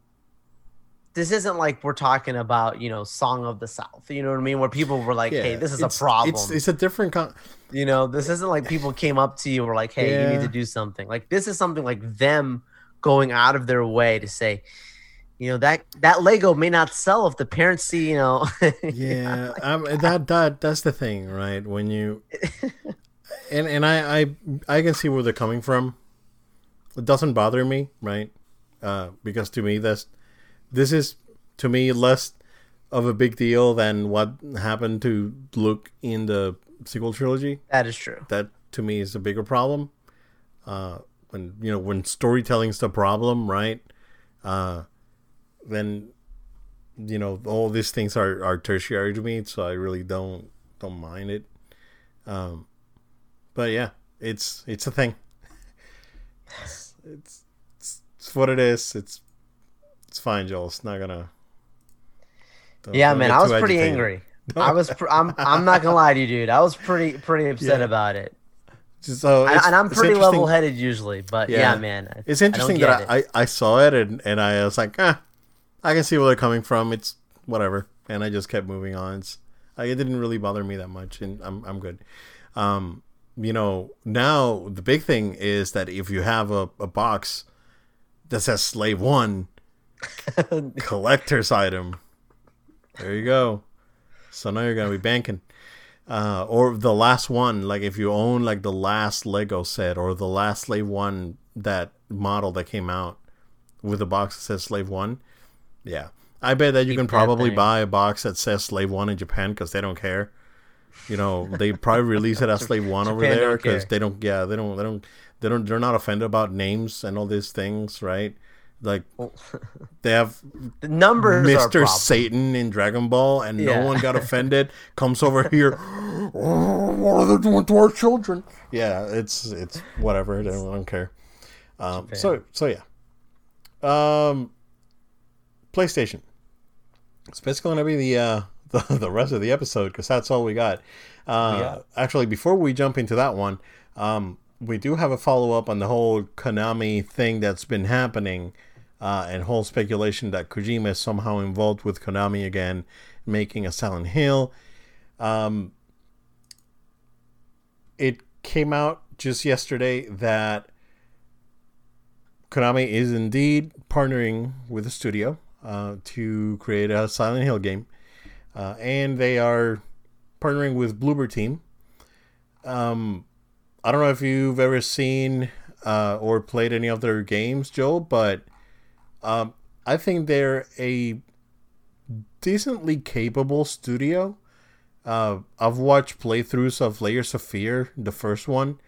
This isn't like we're talking about, you know, Song of the South. You know what I mean? Where people were like, "Hey, this is a problem." It's it's a different. Con- You know, this isn't like people came up to you and were like, "Hey, you need to do something." Like this is something like them going out of their way to say, you know, that that Lego may not sell if the parents see, you know. yeah, um, that that that's the thing, right? When you and and I I I can see where they're coming from. It doesn't bother me, right? Uh, because to me, that's this is to me less of a big deal than what happened to Luke in the sequel trilogy. that is true. that to me is a bigger problem. Uh, when you know when storytelling's the problem, right? Uh, then you know all these things are, are tertiary to me, so I really don't don't mind it. Um, but yeah, it's it's a thing. It's it's, it's, it's what it is. It's it's fine, Joel. It's not gonna. don't- yeah, don't man, I was pretty agitated. angry. I was. Pr- I'm. I'm not gonna lie to you, dude. I was pretty pretty upset Yeah. about it, So and, it's- and I'm pretty level headed usually. But Yeah. yeah, man, I- It's interesting get that it. I, I, I saw it and, and I was like, ah, I can see where they're coming from. It's whatever, and I just kept moving on. It's, it didn't really bother me that much, and I'm I'm good. Um, you know, now the big thing is that if you have a, a box that says Slave One, collector's item, there you go. So now you're gonna be banking. Uh, or the last one, like if you own like the last Lego set or the last Slave One that model that came out with a box that says Slave One, yeah, I bet that you Keep can probably buy a box that says Slave One in Japan because they don't care. You know, they probably release it as Slave One over Japan there because they don't. Yeah, they don't. They don't. They don't. They're not offended about names and all these things, right? Like they have The numbers Mr. problem. Satan in Dragon Ball, and Yeah. no one got offended. Comes over here. "Oh, what are they doing to our children? Yeah, it's it's whatever. They don't, don't care. Um, so so yeah. Um, PlayStation. It's basically gonna be the uh, the, the rest of the episode because that's all we got. Uh, Yeah. Actually, before we jump into that one, um, we do have a follow up on the whole Konami thing that's been happening, uh, and whole speculation that Kojima is somehow involved with Konami again, making a Silent Hill. Um, it came out just yesterday that Konami is indeed partnering with the studio uh, to create a Silent Hill game, uh, and they are partnering with Bloober Team. Um, I don't know if you've ever seen uh, or played any of their games, Joe, but um, I think they're a decently capable studio. Uh, I've watched playthroughs of Layers of Fear, the first one,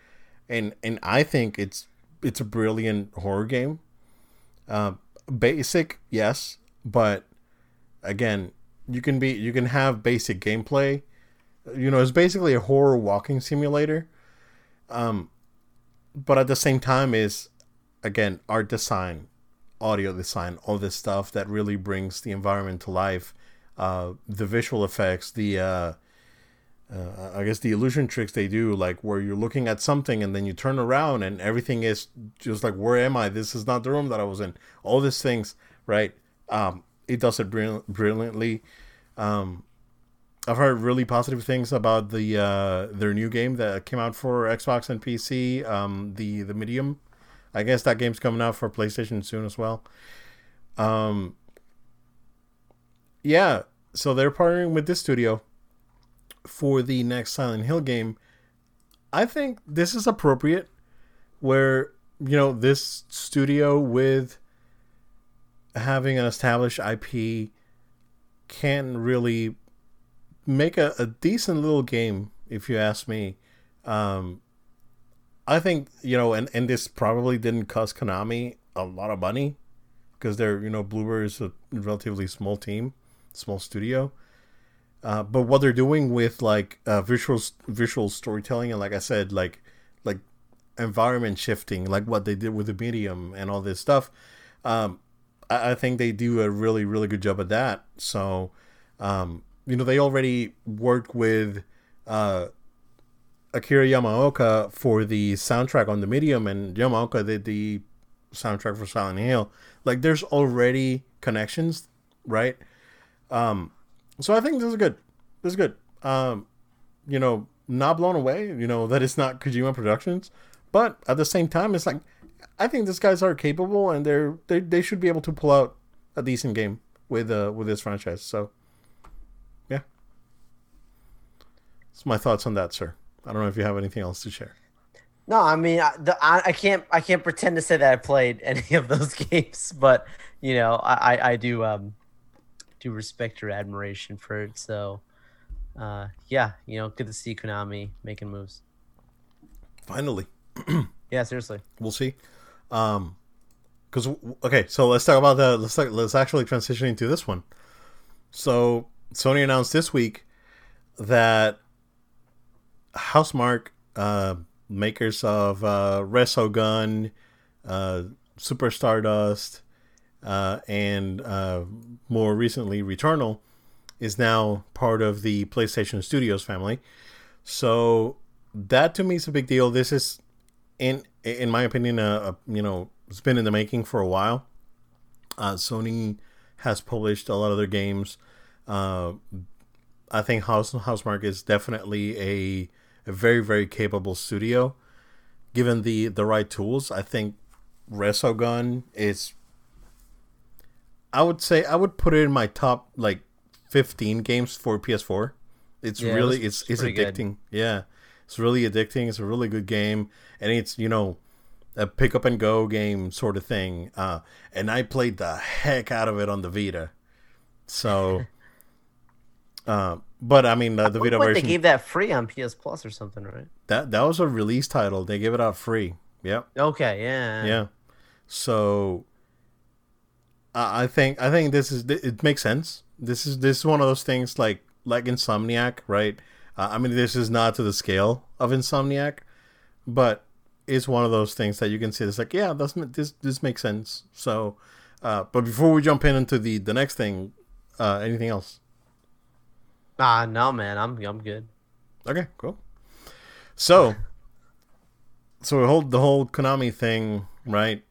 and and I think it's it's a brilliant horror game. Uh, basic, yes, but again, you can be you can have basic gameplay. You know, it's basically a horror walking simulator. Um, but at the same time, is again art design, audio design, all this stuff that really brings the environment to life. Uh, the visual effects, the uh, uh, I guess the illusion tricks they do, like where you're looking at something and then you turn around and everything is just like, where am I? This is not the room that I was in. All these things, right? Um, it does it brill- brilliantly. Um, I've heard really positive things about the uh, their new game that came out for Xbox and PC. Um, the the Medium, I guess that game's coming out for PlayStation soon as well. Um, yeah, so they're partnering with this studio for the next Silent Hill game. I think this is appropriate where, you know, this studio with having an established IP can really make a, a decent little game, if you ask me. Um, I think, you know, and, and this probably didn't cost Konami a lot of money because they're, you know, Bloober is a relatively small team, small studio. Uh, but what they're doing with like uh, visual visual storytelling and like I said, like like environment shifting, like what they did with the medium and all this stuff, um, I, I think they do a really really good job at that. So, um, you know, they already worked with uh, Akira Yamaoka for the soundtrack on the medium, and Yamaoka did the soundtrack for Silent Hill. Like, there's already connections, right? Um, so I think this is good. This is good. Um, you know, not blown away. You know that it's not Kojima Productions, but at the same time, it's like I think these guys are capable and they're they, they should be able to pull out a decent game with uh with this franchise. So yeah, that's my thoughts on that, sir. I don't know if you have anything else to share. No, I mean, I, the, I, I can't, I can't pretend to say that I played any of those games, but you know, I, I, I do, um, do respect your admiration for it. So, uh, yeah, you know, good to see Konami making moves. Finally, Yeah, seriously. we'll see. Um, because okay, so let's talk about the let's let's actually transition into this one. So Sony announced this week that Housemarque, uh, makers of uh, Resogun, uh, Super Stardust, uh, and uh, more recently Returnal, is now part of the PlayStation Studios family. So that to me is a big deal. This is, in in my opinion, a, a you know it's been in the making for a while. Uh, Sony has published a lot of their games. Uh, I think House Housemarque is definitely a a very very capable studio. Given the the right tools, I think Resogun is. I would say I would put it in my top like fifteen games for PS4. It's Yeah, really it's it's it's pretty good. addicting. Yeah, it's really addicting. It's a really good game, and it's you know a pick up and go game sort of thing. Uh, and I played the heck out of it on the Vita. So, uh, but I mean, uh, the Vita What, they gave that free on PS Plus or something, right? that that was a release title. They gave it out free. Yep. Okay, yeah. Yeah. So, I I think I think this is it makes sense. This is this is one of those things like like Insomniac, right? Uh, I mean, this is not to the scale of Insomniac, but it's one of those things that you can see. It's like, yeah, that's, this this makes sense. So, uh, but before we jump in into the the next thing, uh, anything else? Ah, no, man, I'm I'm good. Okay, cool. So, so the whole the whole Konami thing, right?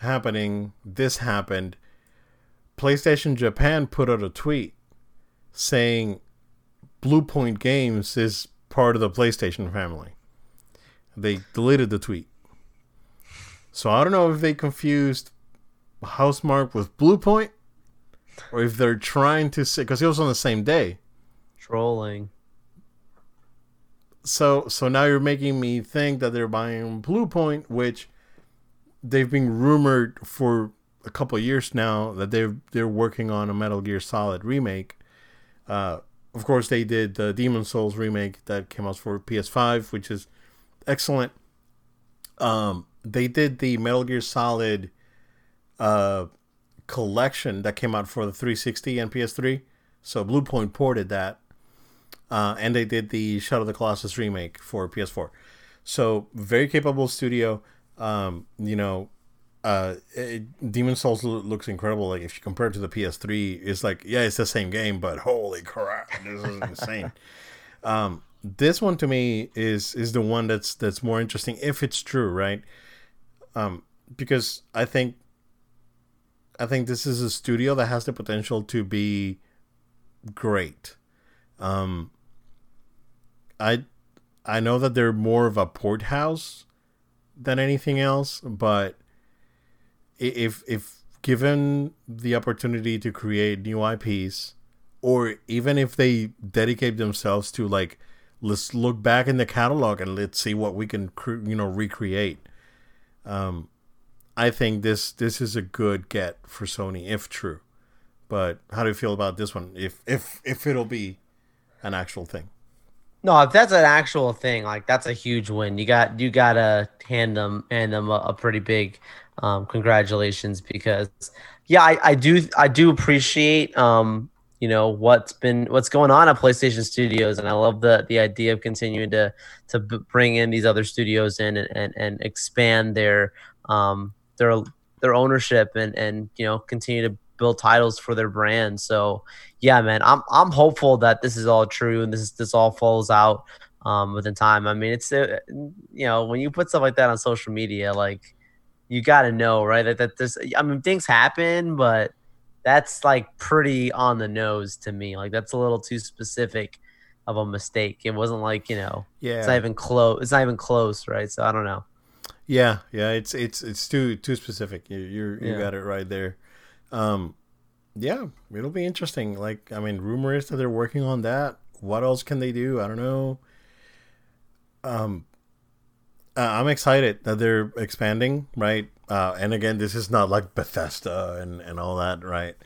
Happening. This happened. PlayStation Japan put out a tweet saying Bluepoint Games is part of the PlayStation family. They deleted the tweet. So I don't know if they confused Housemarque with Bluepoint, or if they're trying to say because it was on the same day. Trolling. so so now you're making me think that they're buying Bluepoint, which they've been rumored for a couple years now that they're they're working on a Metal Gear Solid remake. Uh, of course, they did the Demon Souls remake that came out for PS5, which is excellent. Um, they did the Metal Gear Solid uh, collection that came out for the 360 and PS3. So Bluepoint ported that uh, and they did the Shadow of the Colossus remake for PS4. So very capable studio. Um, you know, uh, it, Demon Souls lo- looks incredible. Like if you compare it to the PS3, it's like yeah, it's the same game, but holy crap, this is insane. um, this one to me is is the one that's that's more interesting if it's true, right? Um, because I think I think this is a studio that has the potential to be great. Um, I I know that they're more of a port house than anything else, but if if given the opportunity to create new IPs, or even if they dedicate themselves to like let's look back in the catalog and let's see what we can cre- you know recreate. Um, I think this this is a good get for Sony if true. But how do you feel about this one? If if if it'll be an actual thing? No, if that's an actual thing, like that's a huge win. You got you gotta hand them hand them a, a pretty big um, congratulations because yeah, I, I do I do appreciate um you know what's been what's going on at PlayStation Studios, and I love the the idea of continuing to to bring in these other studios in and and, and expand their um their their ownership and and you know continue to build titles for their brand. So yeah, man, I'm I'm hopeful that this is all true and this this all falls out um, within time. I mean, it's uh, you know when you put stuff like that on social media, like you got to know, right? That that this. I mean, things happen, but that's like pretty on the nose to me. Like that's a little too specific of a mistake. It wasn't like you know Yeah, it's not even close. It's not even close, right? So I don't know. Yeah, yeah, it's it's it's too too specific. You you you Yeah. got it right there. Um, yeah, it'll be interesting. Like, I mean, rumor is that they're working on that. What else can they do? I don't know. Um, uh, I'm excited that they're expanding, right? Uh, and again, this is not like Bethesda and and all that, right?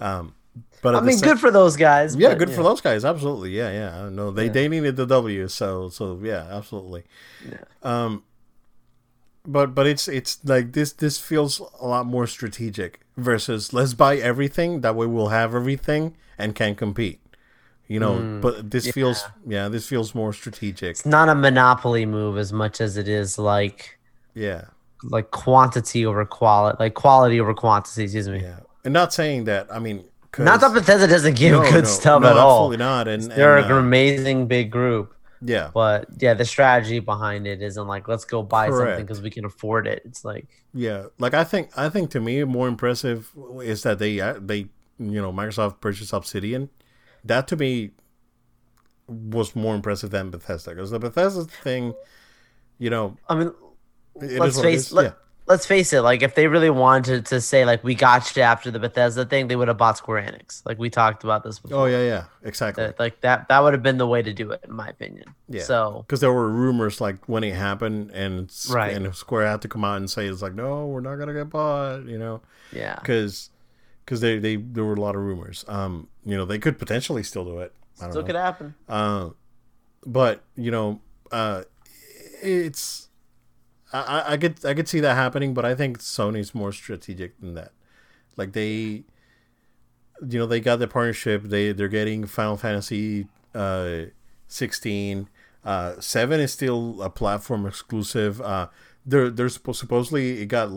Um, but I mean, sa- good for those guys. yeah, but, good yeah. for those guys. Absolutely. Yeah, yeah. No, they Yeah. they needed the W, so so yeah, absolutely. Yeah. Um but but it's it's like this this feels a lot more strategic versus let's buy everything that way we'll have everything and can compete. You know, Mm, but this feels yeah, this feels more strategic. It's not a monopoly move as much as it is like Yeah. like quantity over quality, like quality over quantity. Excuse me. Yeah. And not saying that, I mean, Not that Bethesda doesn't give No, good no, stuff no, at all. Absolutely not. And, They're and, an uh, amazing big group, yeah. but yeah, the strategy behind it isn't like let's go buy something because we can afford it. It's like Yeah, like I think I think to me more impressive is that they uh, they you know Microsoft purchased Obsidian. That to me was more impressive than Bethesda because the Bethesda thing, you know, I mean, let's face let, yeah. let's face it. Like, if they really wanted to say like we got you after the Bethesda thing, they would have bought Square Enix. Like we talked about this before. Oh yeah, yeah, exactly. That- like that that would have been the way to do it, in my opinion. Yeah. So Because there were rumors like when it happened, and Right. and Square had to come out and say it's like, no, we're not gonna get bought, you know, yeah, because because they they there were a lot of rumors. Um, you know, they could potentially still do it. I don't still know. could happen. Uh, but you know, uh, it's I, I- could I could see that happening, but I think Sony's more strategic than that. Like they, you know, they got the partnership. They they're getting Final Fantasy uh, sixteen. Uh, Seven is still a platform exclusive. Uh, there there's suppo- supposedly it got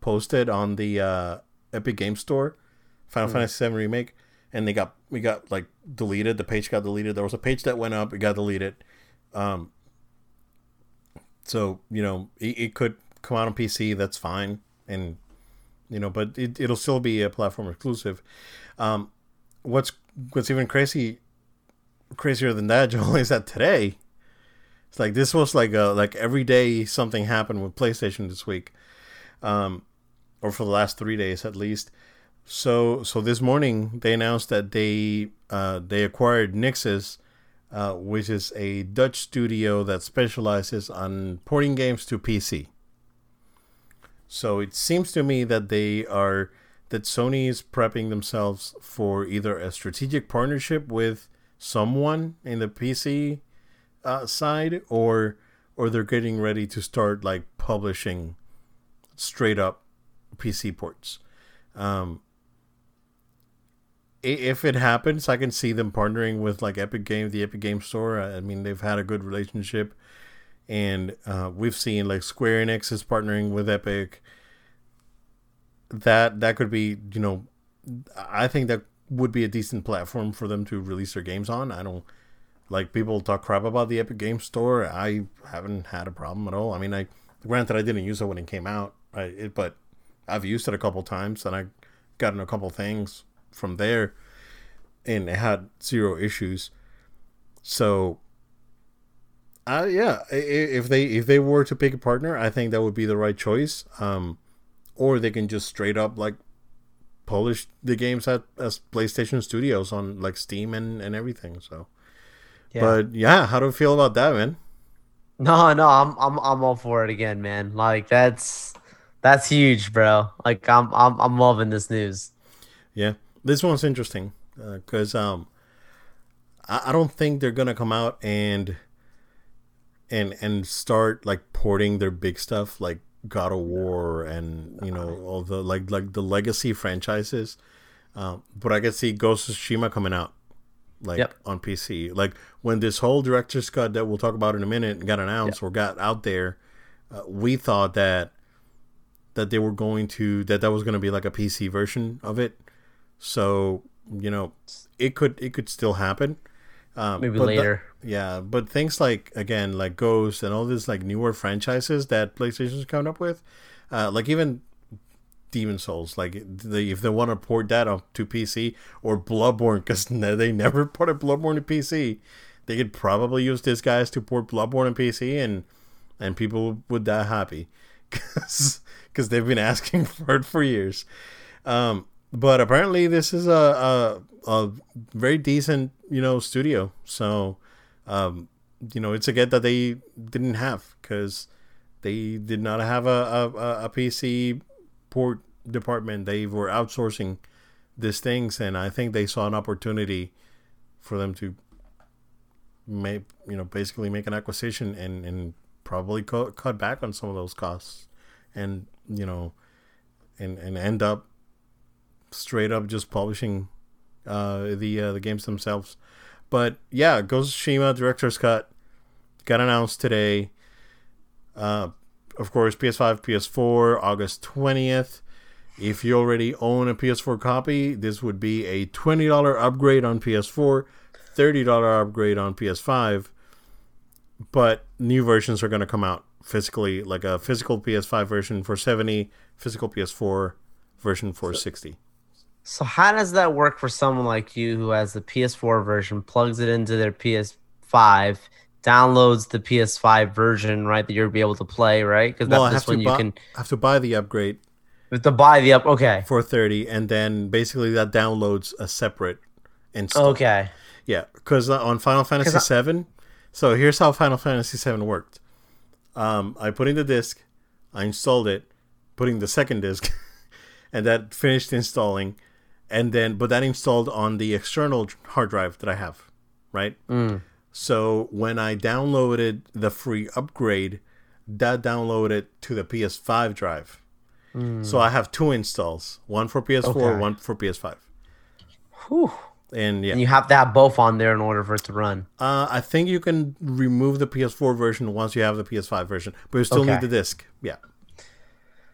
posted on the uh, Epic Game Store, Final Fantasy Seven remake, and they got we got like deleted. The page got deleted. There was a page that went up. It got deleted. Um, so you know it, it could come out on PC. That's fine, and you know, but it, it'll still be a platform exclusive. Um, what's what's even crazy crazier than that, Joel, is that today it's like this was like a like every day something happened with PlayStation this week, um, or for the last three days at least. So so this morning they announced that they uh, they acquired Nixxes, uh, which is a Dutch studio that specializes on porting games to PC. So it seems to me that they are that Sony is prepping themselves for either a strategic partnership with someone in the PC uh, side, or or they're getting ready to start like publishing straight up PC ports. Um, if it happens, I can see them partnering with like Epic Game, the Epic Game Store. I mean, they've had a good relationship, and uh, we've seen like Square Enix is partnering with Epic. That that could be, you know, I think that would be a decent platform for them to release their games on. I don't like people talk crap about the Epic Game Store. I haven't had a problem at all. I mean, I granted I didn't use it when it came out, right? It, but I've used it a couple times and I gotten a couple things from there, and it had zero issues. So, uh, yeah, if they if they were to pick a partner, I think that would be the right choice. Um, or they can just straight up like publish the games at as PlayStation Studios on like Steam and and everything. So, yeah. but yeah, how do you feel about that, man? No, no, I'm I'm I'm all for it again, man. Like that's that's huge, bro. Like I'm I'm I'm loving this news. Yeah, this one's interesting because um, I, I don't think they're gonna come out and and and start like porting their big stuff like God of War and you know all the like like the legacy franchises. Um, but I could see Ghost of Tsushima coming out like Yep. on PC. Like when this whole director's cut that we'll talk about in a minute got announced or got out there, uh, we thought that that they were going to that that was going to be like a PC version of it. So you know, it could it could still happen. Um, Maybe but the- later. yeah, but things like again like Ghost and all these like newer franchises that PlayStation's coming up with, uh, like even Demon Souls, like they, if they want to port that up to PC or Bloodborne, because they never ported Bloodborne to PC, they could probably use these guys to port Bloodborne to PC, and and people would die happy, because because they've been asking for it for years. Um, but apparently, this is a, a a very decent you know studio, so um, you know it's a get that they didn't have because they did not have a, a, a- PC port department. They were outsourcing these things, and I think they saw an opportunity for them to make you know basically make an acquisition and and probably cut cut back on some of those costs, and you know, and and end up straight up just publishing uh, the uh, the games themselves. But yeah, Ghost of Tsushima director's cut got announced today. Uh, of course, PS5, PS4, August 20th. If you already own a PS4 copy, this would be a $20 upgrade on PS4, $30 upgrade on PS5. But new versions are going to come out physically, like a physical PS5 version for 70, physical PS4 version for 60. So how does that work for someone like you who has the PS4 version, plugs it into their PS PS5, downloads the PS5 version, right? That you'll be able to play, right? Because Well, that's to when you can I have to buy the upgrade have to buy the up. Okay, for thirty, and then basically that downloads a separate install. okay, Yeah, because on Final Fantasy I- so here's how Final Fantasy VII worked. Um, I put in the disc, I installed it, putting the second disc, and that finished installing, and then but that installed on the external hard drive that I have, right? Mm. So when I downloaded the free upgrade, that downloaded to the PS5 drive. So I have two installs, one for PS4, Okay. one for PS5, Whew. and yeah. and you have to have both on there in order for it to run. Uh, I think you can remove the PS4 version once you have the PS5 version, but you still Okay. need the disc. Yeah,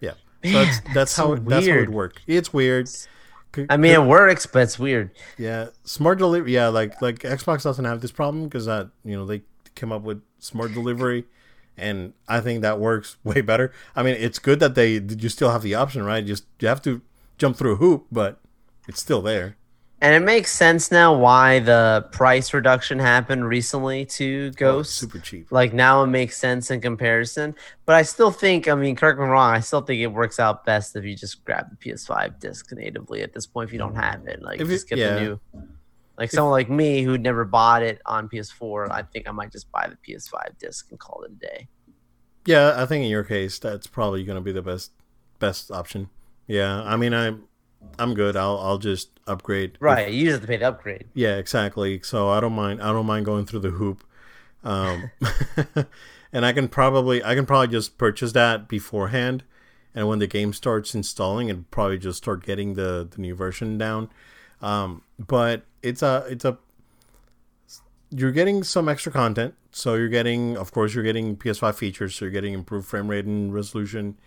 yeah. So that's that's that's how it, that's how it weird. worked. It's weird. C- I mean, it works, but it's weird. yeah, smart delivery. Yeah, like like Xbox doesn't have this problem because that you know they came up with smart delivery, and I think that works way better. I mean, it's good that they you still have the option, right? Just you have to jump through a hoop, but it's still there. And it makes sense now why the price reduction happened recently to oh, Ghost. super cheap. Like now it makes sense in comparison. But I still think, I mean, correct me if wrong, I still think it works out best if you just grab the PS5 disc natively at this point if you don't have it. Like If it- just get yeah. the new like someone like me who'd never bought it on PS4, I think I might just buy the PS5 disc and call it a day. Yeah, I think in your case that's probably going to be the best best option. Yeah, I mean I I'm good. I'll I'll just upgrade. if- Right. You just have to pay the upgrade. yeah, exactly. So I don't mind I don't mind going through the hoop. Um and I can probably I can probably just purchase that beforehand and when the game starts installing and probably just start getting the the new version down. Um but it's a it's a you're getting some extra content. So you're getting, of course, you're getting PS5 features. So you're getting improved frame rate and resolution,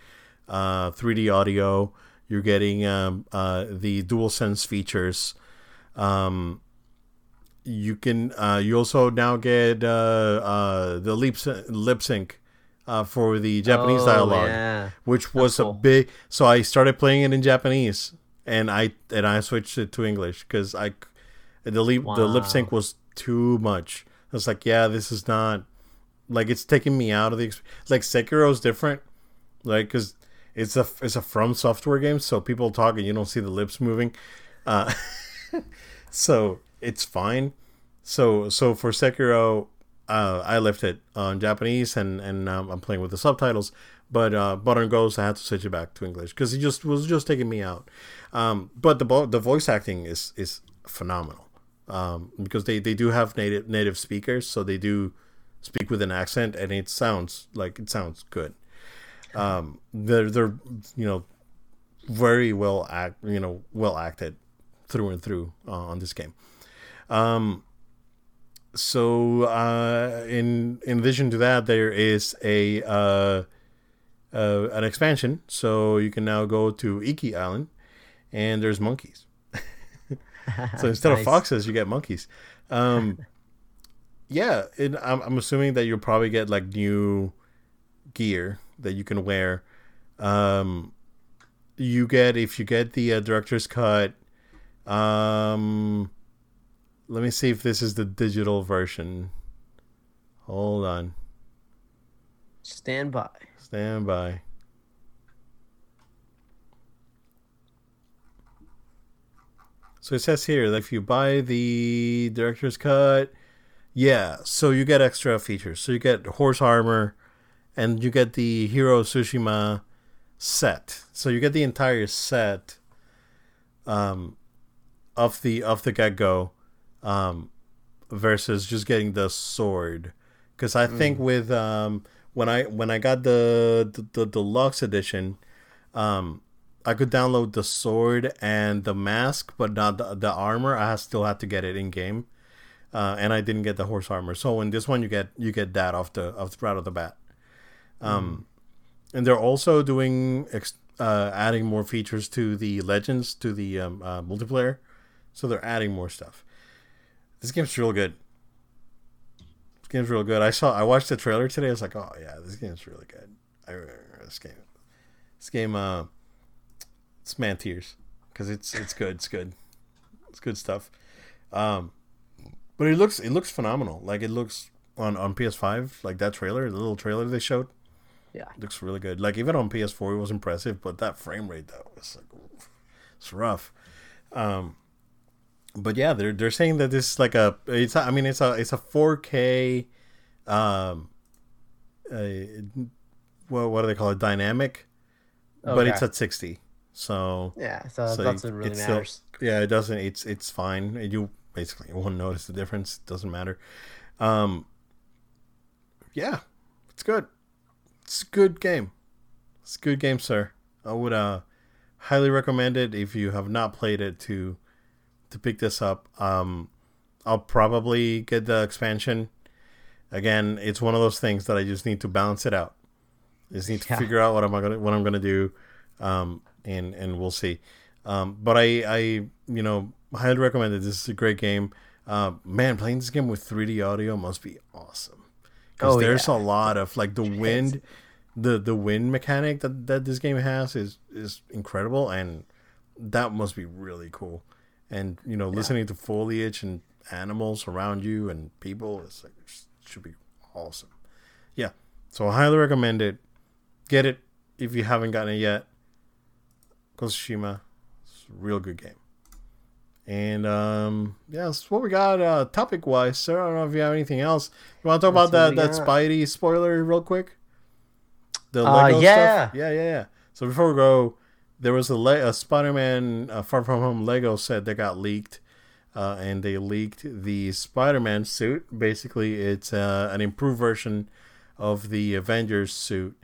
uh, 3D audio. You're getting um, uh, the DualSense features. Um, you can. Uh, you also now get uh, uh, the lip lip sync uh, for the Japanese Oh, dialogue Yeah. which was cool. a big. So I started playing it in Japanese, and I and I switched it to English because I the lip the lip sync was too much. I was like, yeah, this is not like it's taking me out of the like Sekiro's different, like because it's a it's a From Software game, so people talk and you don't see the lips moving, uh, so it's fine. So so for Sekiro, uh, I left it on Japanese and and um, I'm playing with the subtitles. But uh, but on Ghost, I had to switch it back to English because it just was just taking me out. Um, but the the voice acting is is phenomenal um, because they, they do have native native speakers, so they do speak with an accent, and it sounds like it sounds good. Um, they're they're you know very well act you know well acted through and through uh, on this game. Um, so uh, in in addition to that, there is a uh, uh, an expansion, so you can now go to Iki Island, and there's monkeys. so instead of foxes, you get monkeys. Um, yeah, it, I'm, I'm assuming that you'll probably get like new gear that you can wear. Um, you get if you get the uh, director's cut. Um, let me see if this is the digital version. Hold on, Stand by. stand by. So it says here that if you buy the director's cut, yeah, so you get extra features. So you get horse armor, and you get the Hero Tsushima set. So you get the entire set um, of the of the get go, um, versus just getting the sword. Because I think with um, when I when I got the the, the deluxe edition, um, I could download the sword and the mask, but not the, the armor. I still had to get it in game, uh, and I didn't get the horse armor. So in this one, you get you get that off the off the right of the bat. Um, and they're also doing ex- uh, adding more features to the legends to the um, uh, multiplayer, so they're adding more stuff. This game's real good. This game's real good. I saw I watched the trailer today. I was like, oh yeah, this game's really good. I remember this game. This game, uh, it's man tears because it's it's good. It's good. It's good stuff. Um, but it looks it looks phenomenal. Like it looks on on PS5, like that trailer, the little trailer they showed. Yeah. looks really good. Like even on PS4, it was impressive, but that frame rate though was like it's rough. Um, but yeah, they're they're saying that this is like a it's a, I mean it's a it's a 4K, um, well what do they call it dynamic, but it's at 60. So Yeah, so, So that's really it's still- matters. yeah, it doesn't. It's it's fine. You basically won't notice the difference. It doesn't matter. Um, yeah, it's good. It's a good game. It's a good game, sir. I would uh highly recommend it if you have not played it to to pick this up. Um, I'll probably get the expansion. Again, it's one of those things that I just need to balance it out. I just need to Yeah. figure out what am I gonna what I'm gonna do, um, and and we'll see. Um, but I I you know highly recommend it. This is a great game. Uh, man, playing this game with 3D audio must be awesome because Oh, there's yeah. a lot of like the wind, the the wind mechanic that that this game has is is incredible, and that must be really cool. And you know, listening to foliage and animals around you and people, it's like it should be awesome. Yeah, so I highly recommend it. Get it if you haven't gotten it yet. Of it's a real good game. And um, yeah, that's what we got uh, topic wise, sir. I don't know if you have anything else. You want to talk That's about that that got. Spidey spoiler real quick? The Uh, Lego yeah. stuff. Yeah, yeah, yeah. So before we go, there was a, Le- a Spider-Man uh, Far From Home Lego set that got leaked, uh, and they leaked the Spider-Man suit. Basically, it's uh, an improved version of the Avengers suit,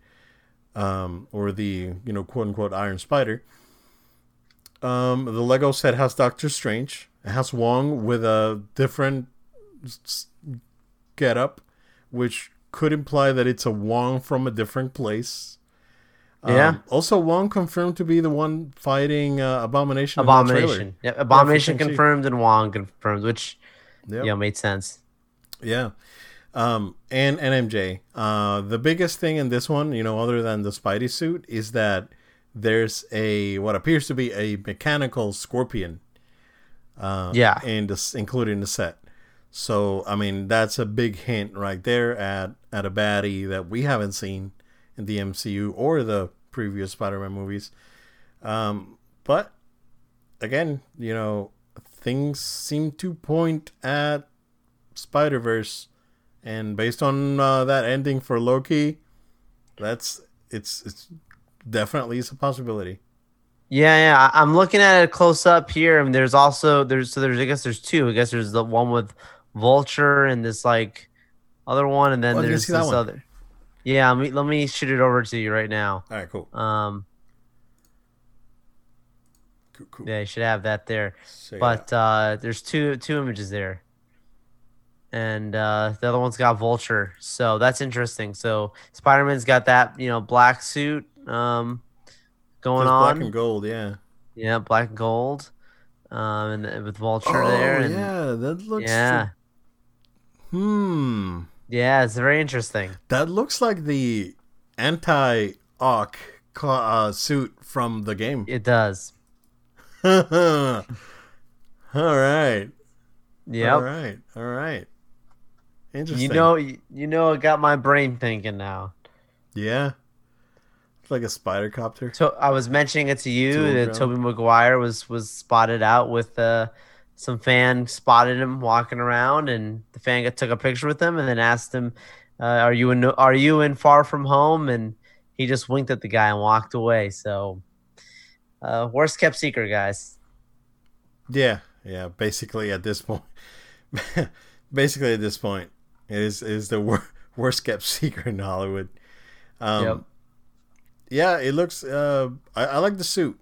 um, or the you know quote unquote Iron Spider. Um, the Lego set has Doctor Strange. It has Wong with a different get up, which could imply that it's a Wong from a different place. Um, Yeah. Also, Wong confirmed to be the one fighting uh, Abomination. in. Abomination. Yep, Abomination Shang-Chi. confirmed and Wong confirmed, which Yep. yeah made sense. Yeah. Um, and NMJ. Uh, the biggest thing in this one, you know, other than the Spidey suit, is that there's a what appears to be a mechanical scorpion. Uh, Yeah. in this, including the set. So I mean, that's a big hint right there at at a baddie that we haven't seen in the MCU or the previous Spider-Man movies. Um, but again, you know, things seem to point at Spider Verse, and based on uh, that ending for Loki, that's it's it's definitely is a possibility. Yeah, yeah. I'm looking at it close up here, and there's also there's so there's I guess there's two. I guess there's the one with Vulture and this like other one, and then Oh, there's see that this one. other. Yeah, let me let me shoot it over to you right now. All right, cool, Um, cool, cool. yeah, you should have that there. So, yeah. But uh, there's two two images there, and uh, the other one's got Vulture, so that's interesting. So Spider Man's got that you know black suit um, going Just on, black and gold, yeah. yeah, black and gold, um, and with Vulture oh, there, and yeah, that looks. yeah, Hmm. yeah, it's very interesting. That looks like the anti-Ock uh, suit from the game. It does. All right. Yep. All right. All right. Interesting. You know, you, know, it got my brain thinking now. Yeah. It's like a spider copter. So I was mentioning it to you that. Tobey Maguire was was spotted out with uh, some fan spotted him walking around, and the fan got, took a picture with him, and then asked him, uh, "Are you in Are you in Far From Home?" And he just winked at the guy and walked away. So, uh, worst kept secret, guys. Yeah. Yeah. Basically, at this point, basically at this point, it is it is the wor- worst kept secret in Hollywood. Um, Yep. Yeah, it looks. Uh, I, I like the suit.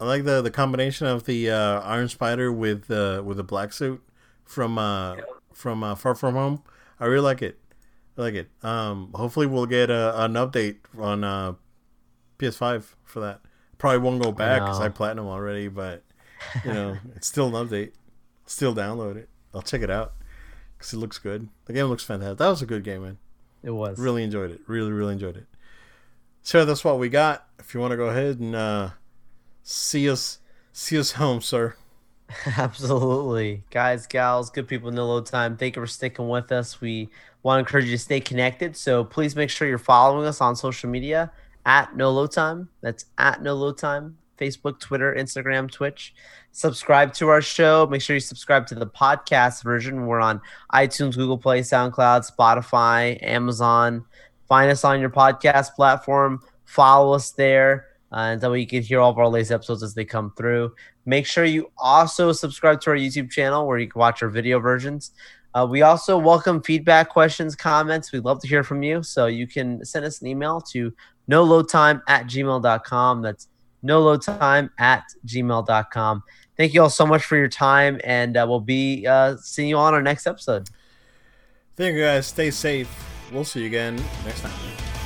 I like the the combination of the uh, Iron Spider with uh, with the black suit from uh, from uh, Far From Home. I really like it. I like it. Um, hopefully, we'll get a, an update on uh, PS5 for that. Probably won't go back because I, know. platinum already, but you know, it's still an update. Still download it. I'll check it out because it looks good. The game looks fantastic. That was a good game, man. It was Really enjoyed it. Really, really enjoyed it. So that's what we got. If you want to go ahead and uh, see us, see us home, sir. Absolutely. Guys, gals, good people, in no load time. Thank you for sticking with us. We want to encourage you to stay connected. So please make sure you're following us on social media at no load time. That's at no load time. Facebook, Twitter, Instagram, Twitch. Subscribe to our show. Make sure you subscribe to the podcast version. We're on iTunes, Google Play, SoundCloud, Spotify, Amazon. Find us on your podcast platform. Follow us there. And that way you can hear all of our latest episodes as they come through. Make sure you also subscribe to our YouTube channel where you can watch our video versions. Uh, we also welcome feedback, questions, comments. We'd love to hear from you. So you can send us an email to no load time at gmail.com. That's no load time at gmail.com. Thank you all so much for your time, and uh, we'll be uh, seeing you on our next episode. Thank you guys. Stay safe. We'll see you again next time.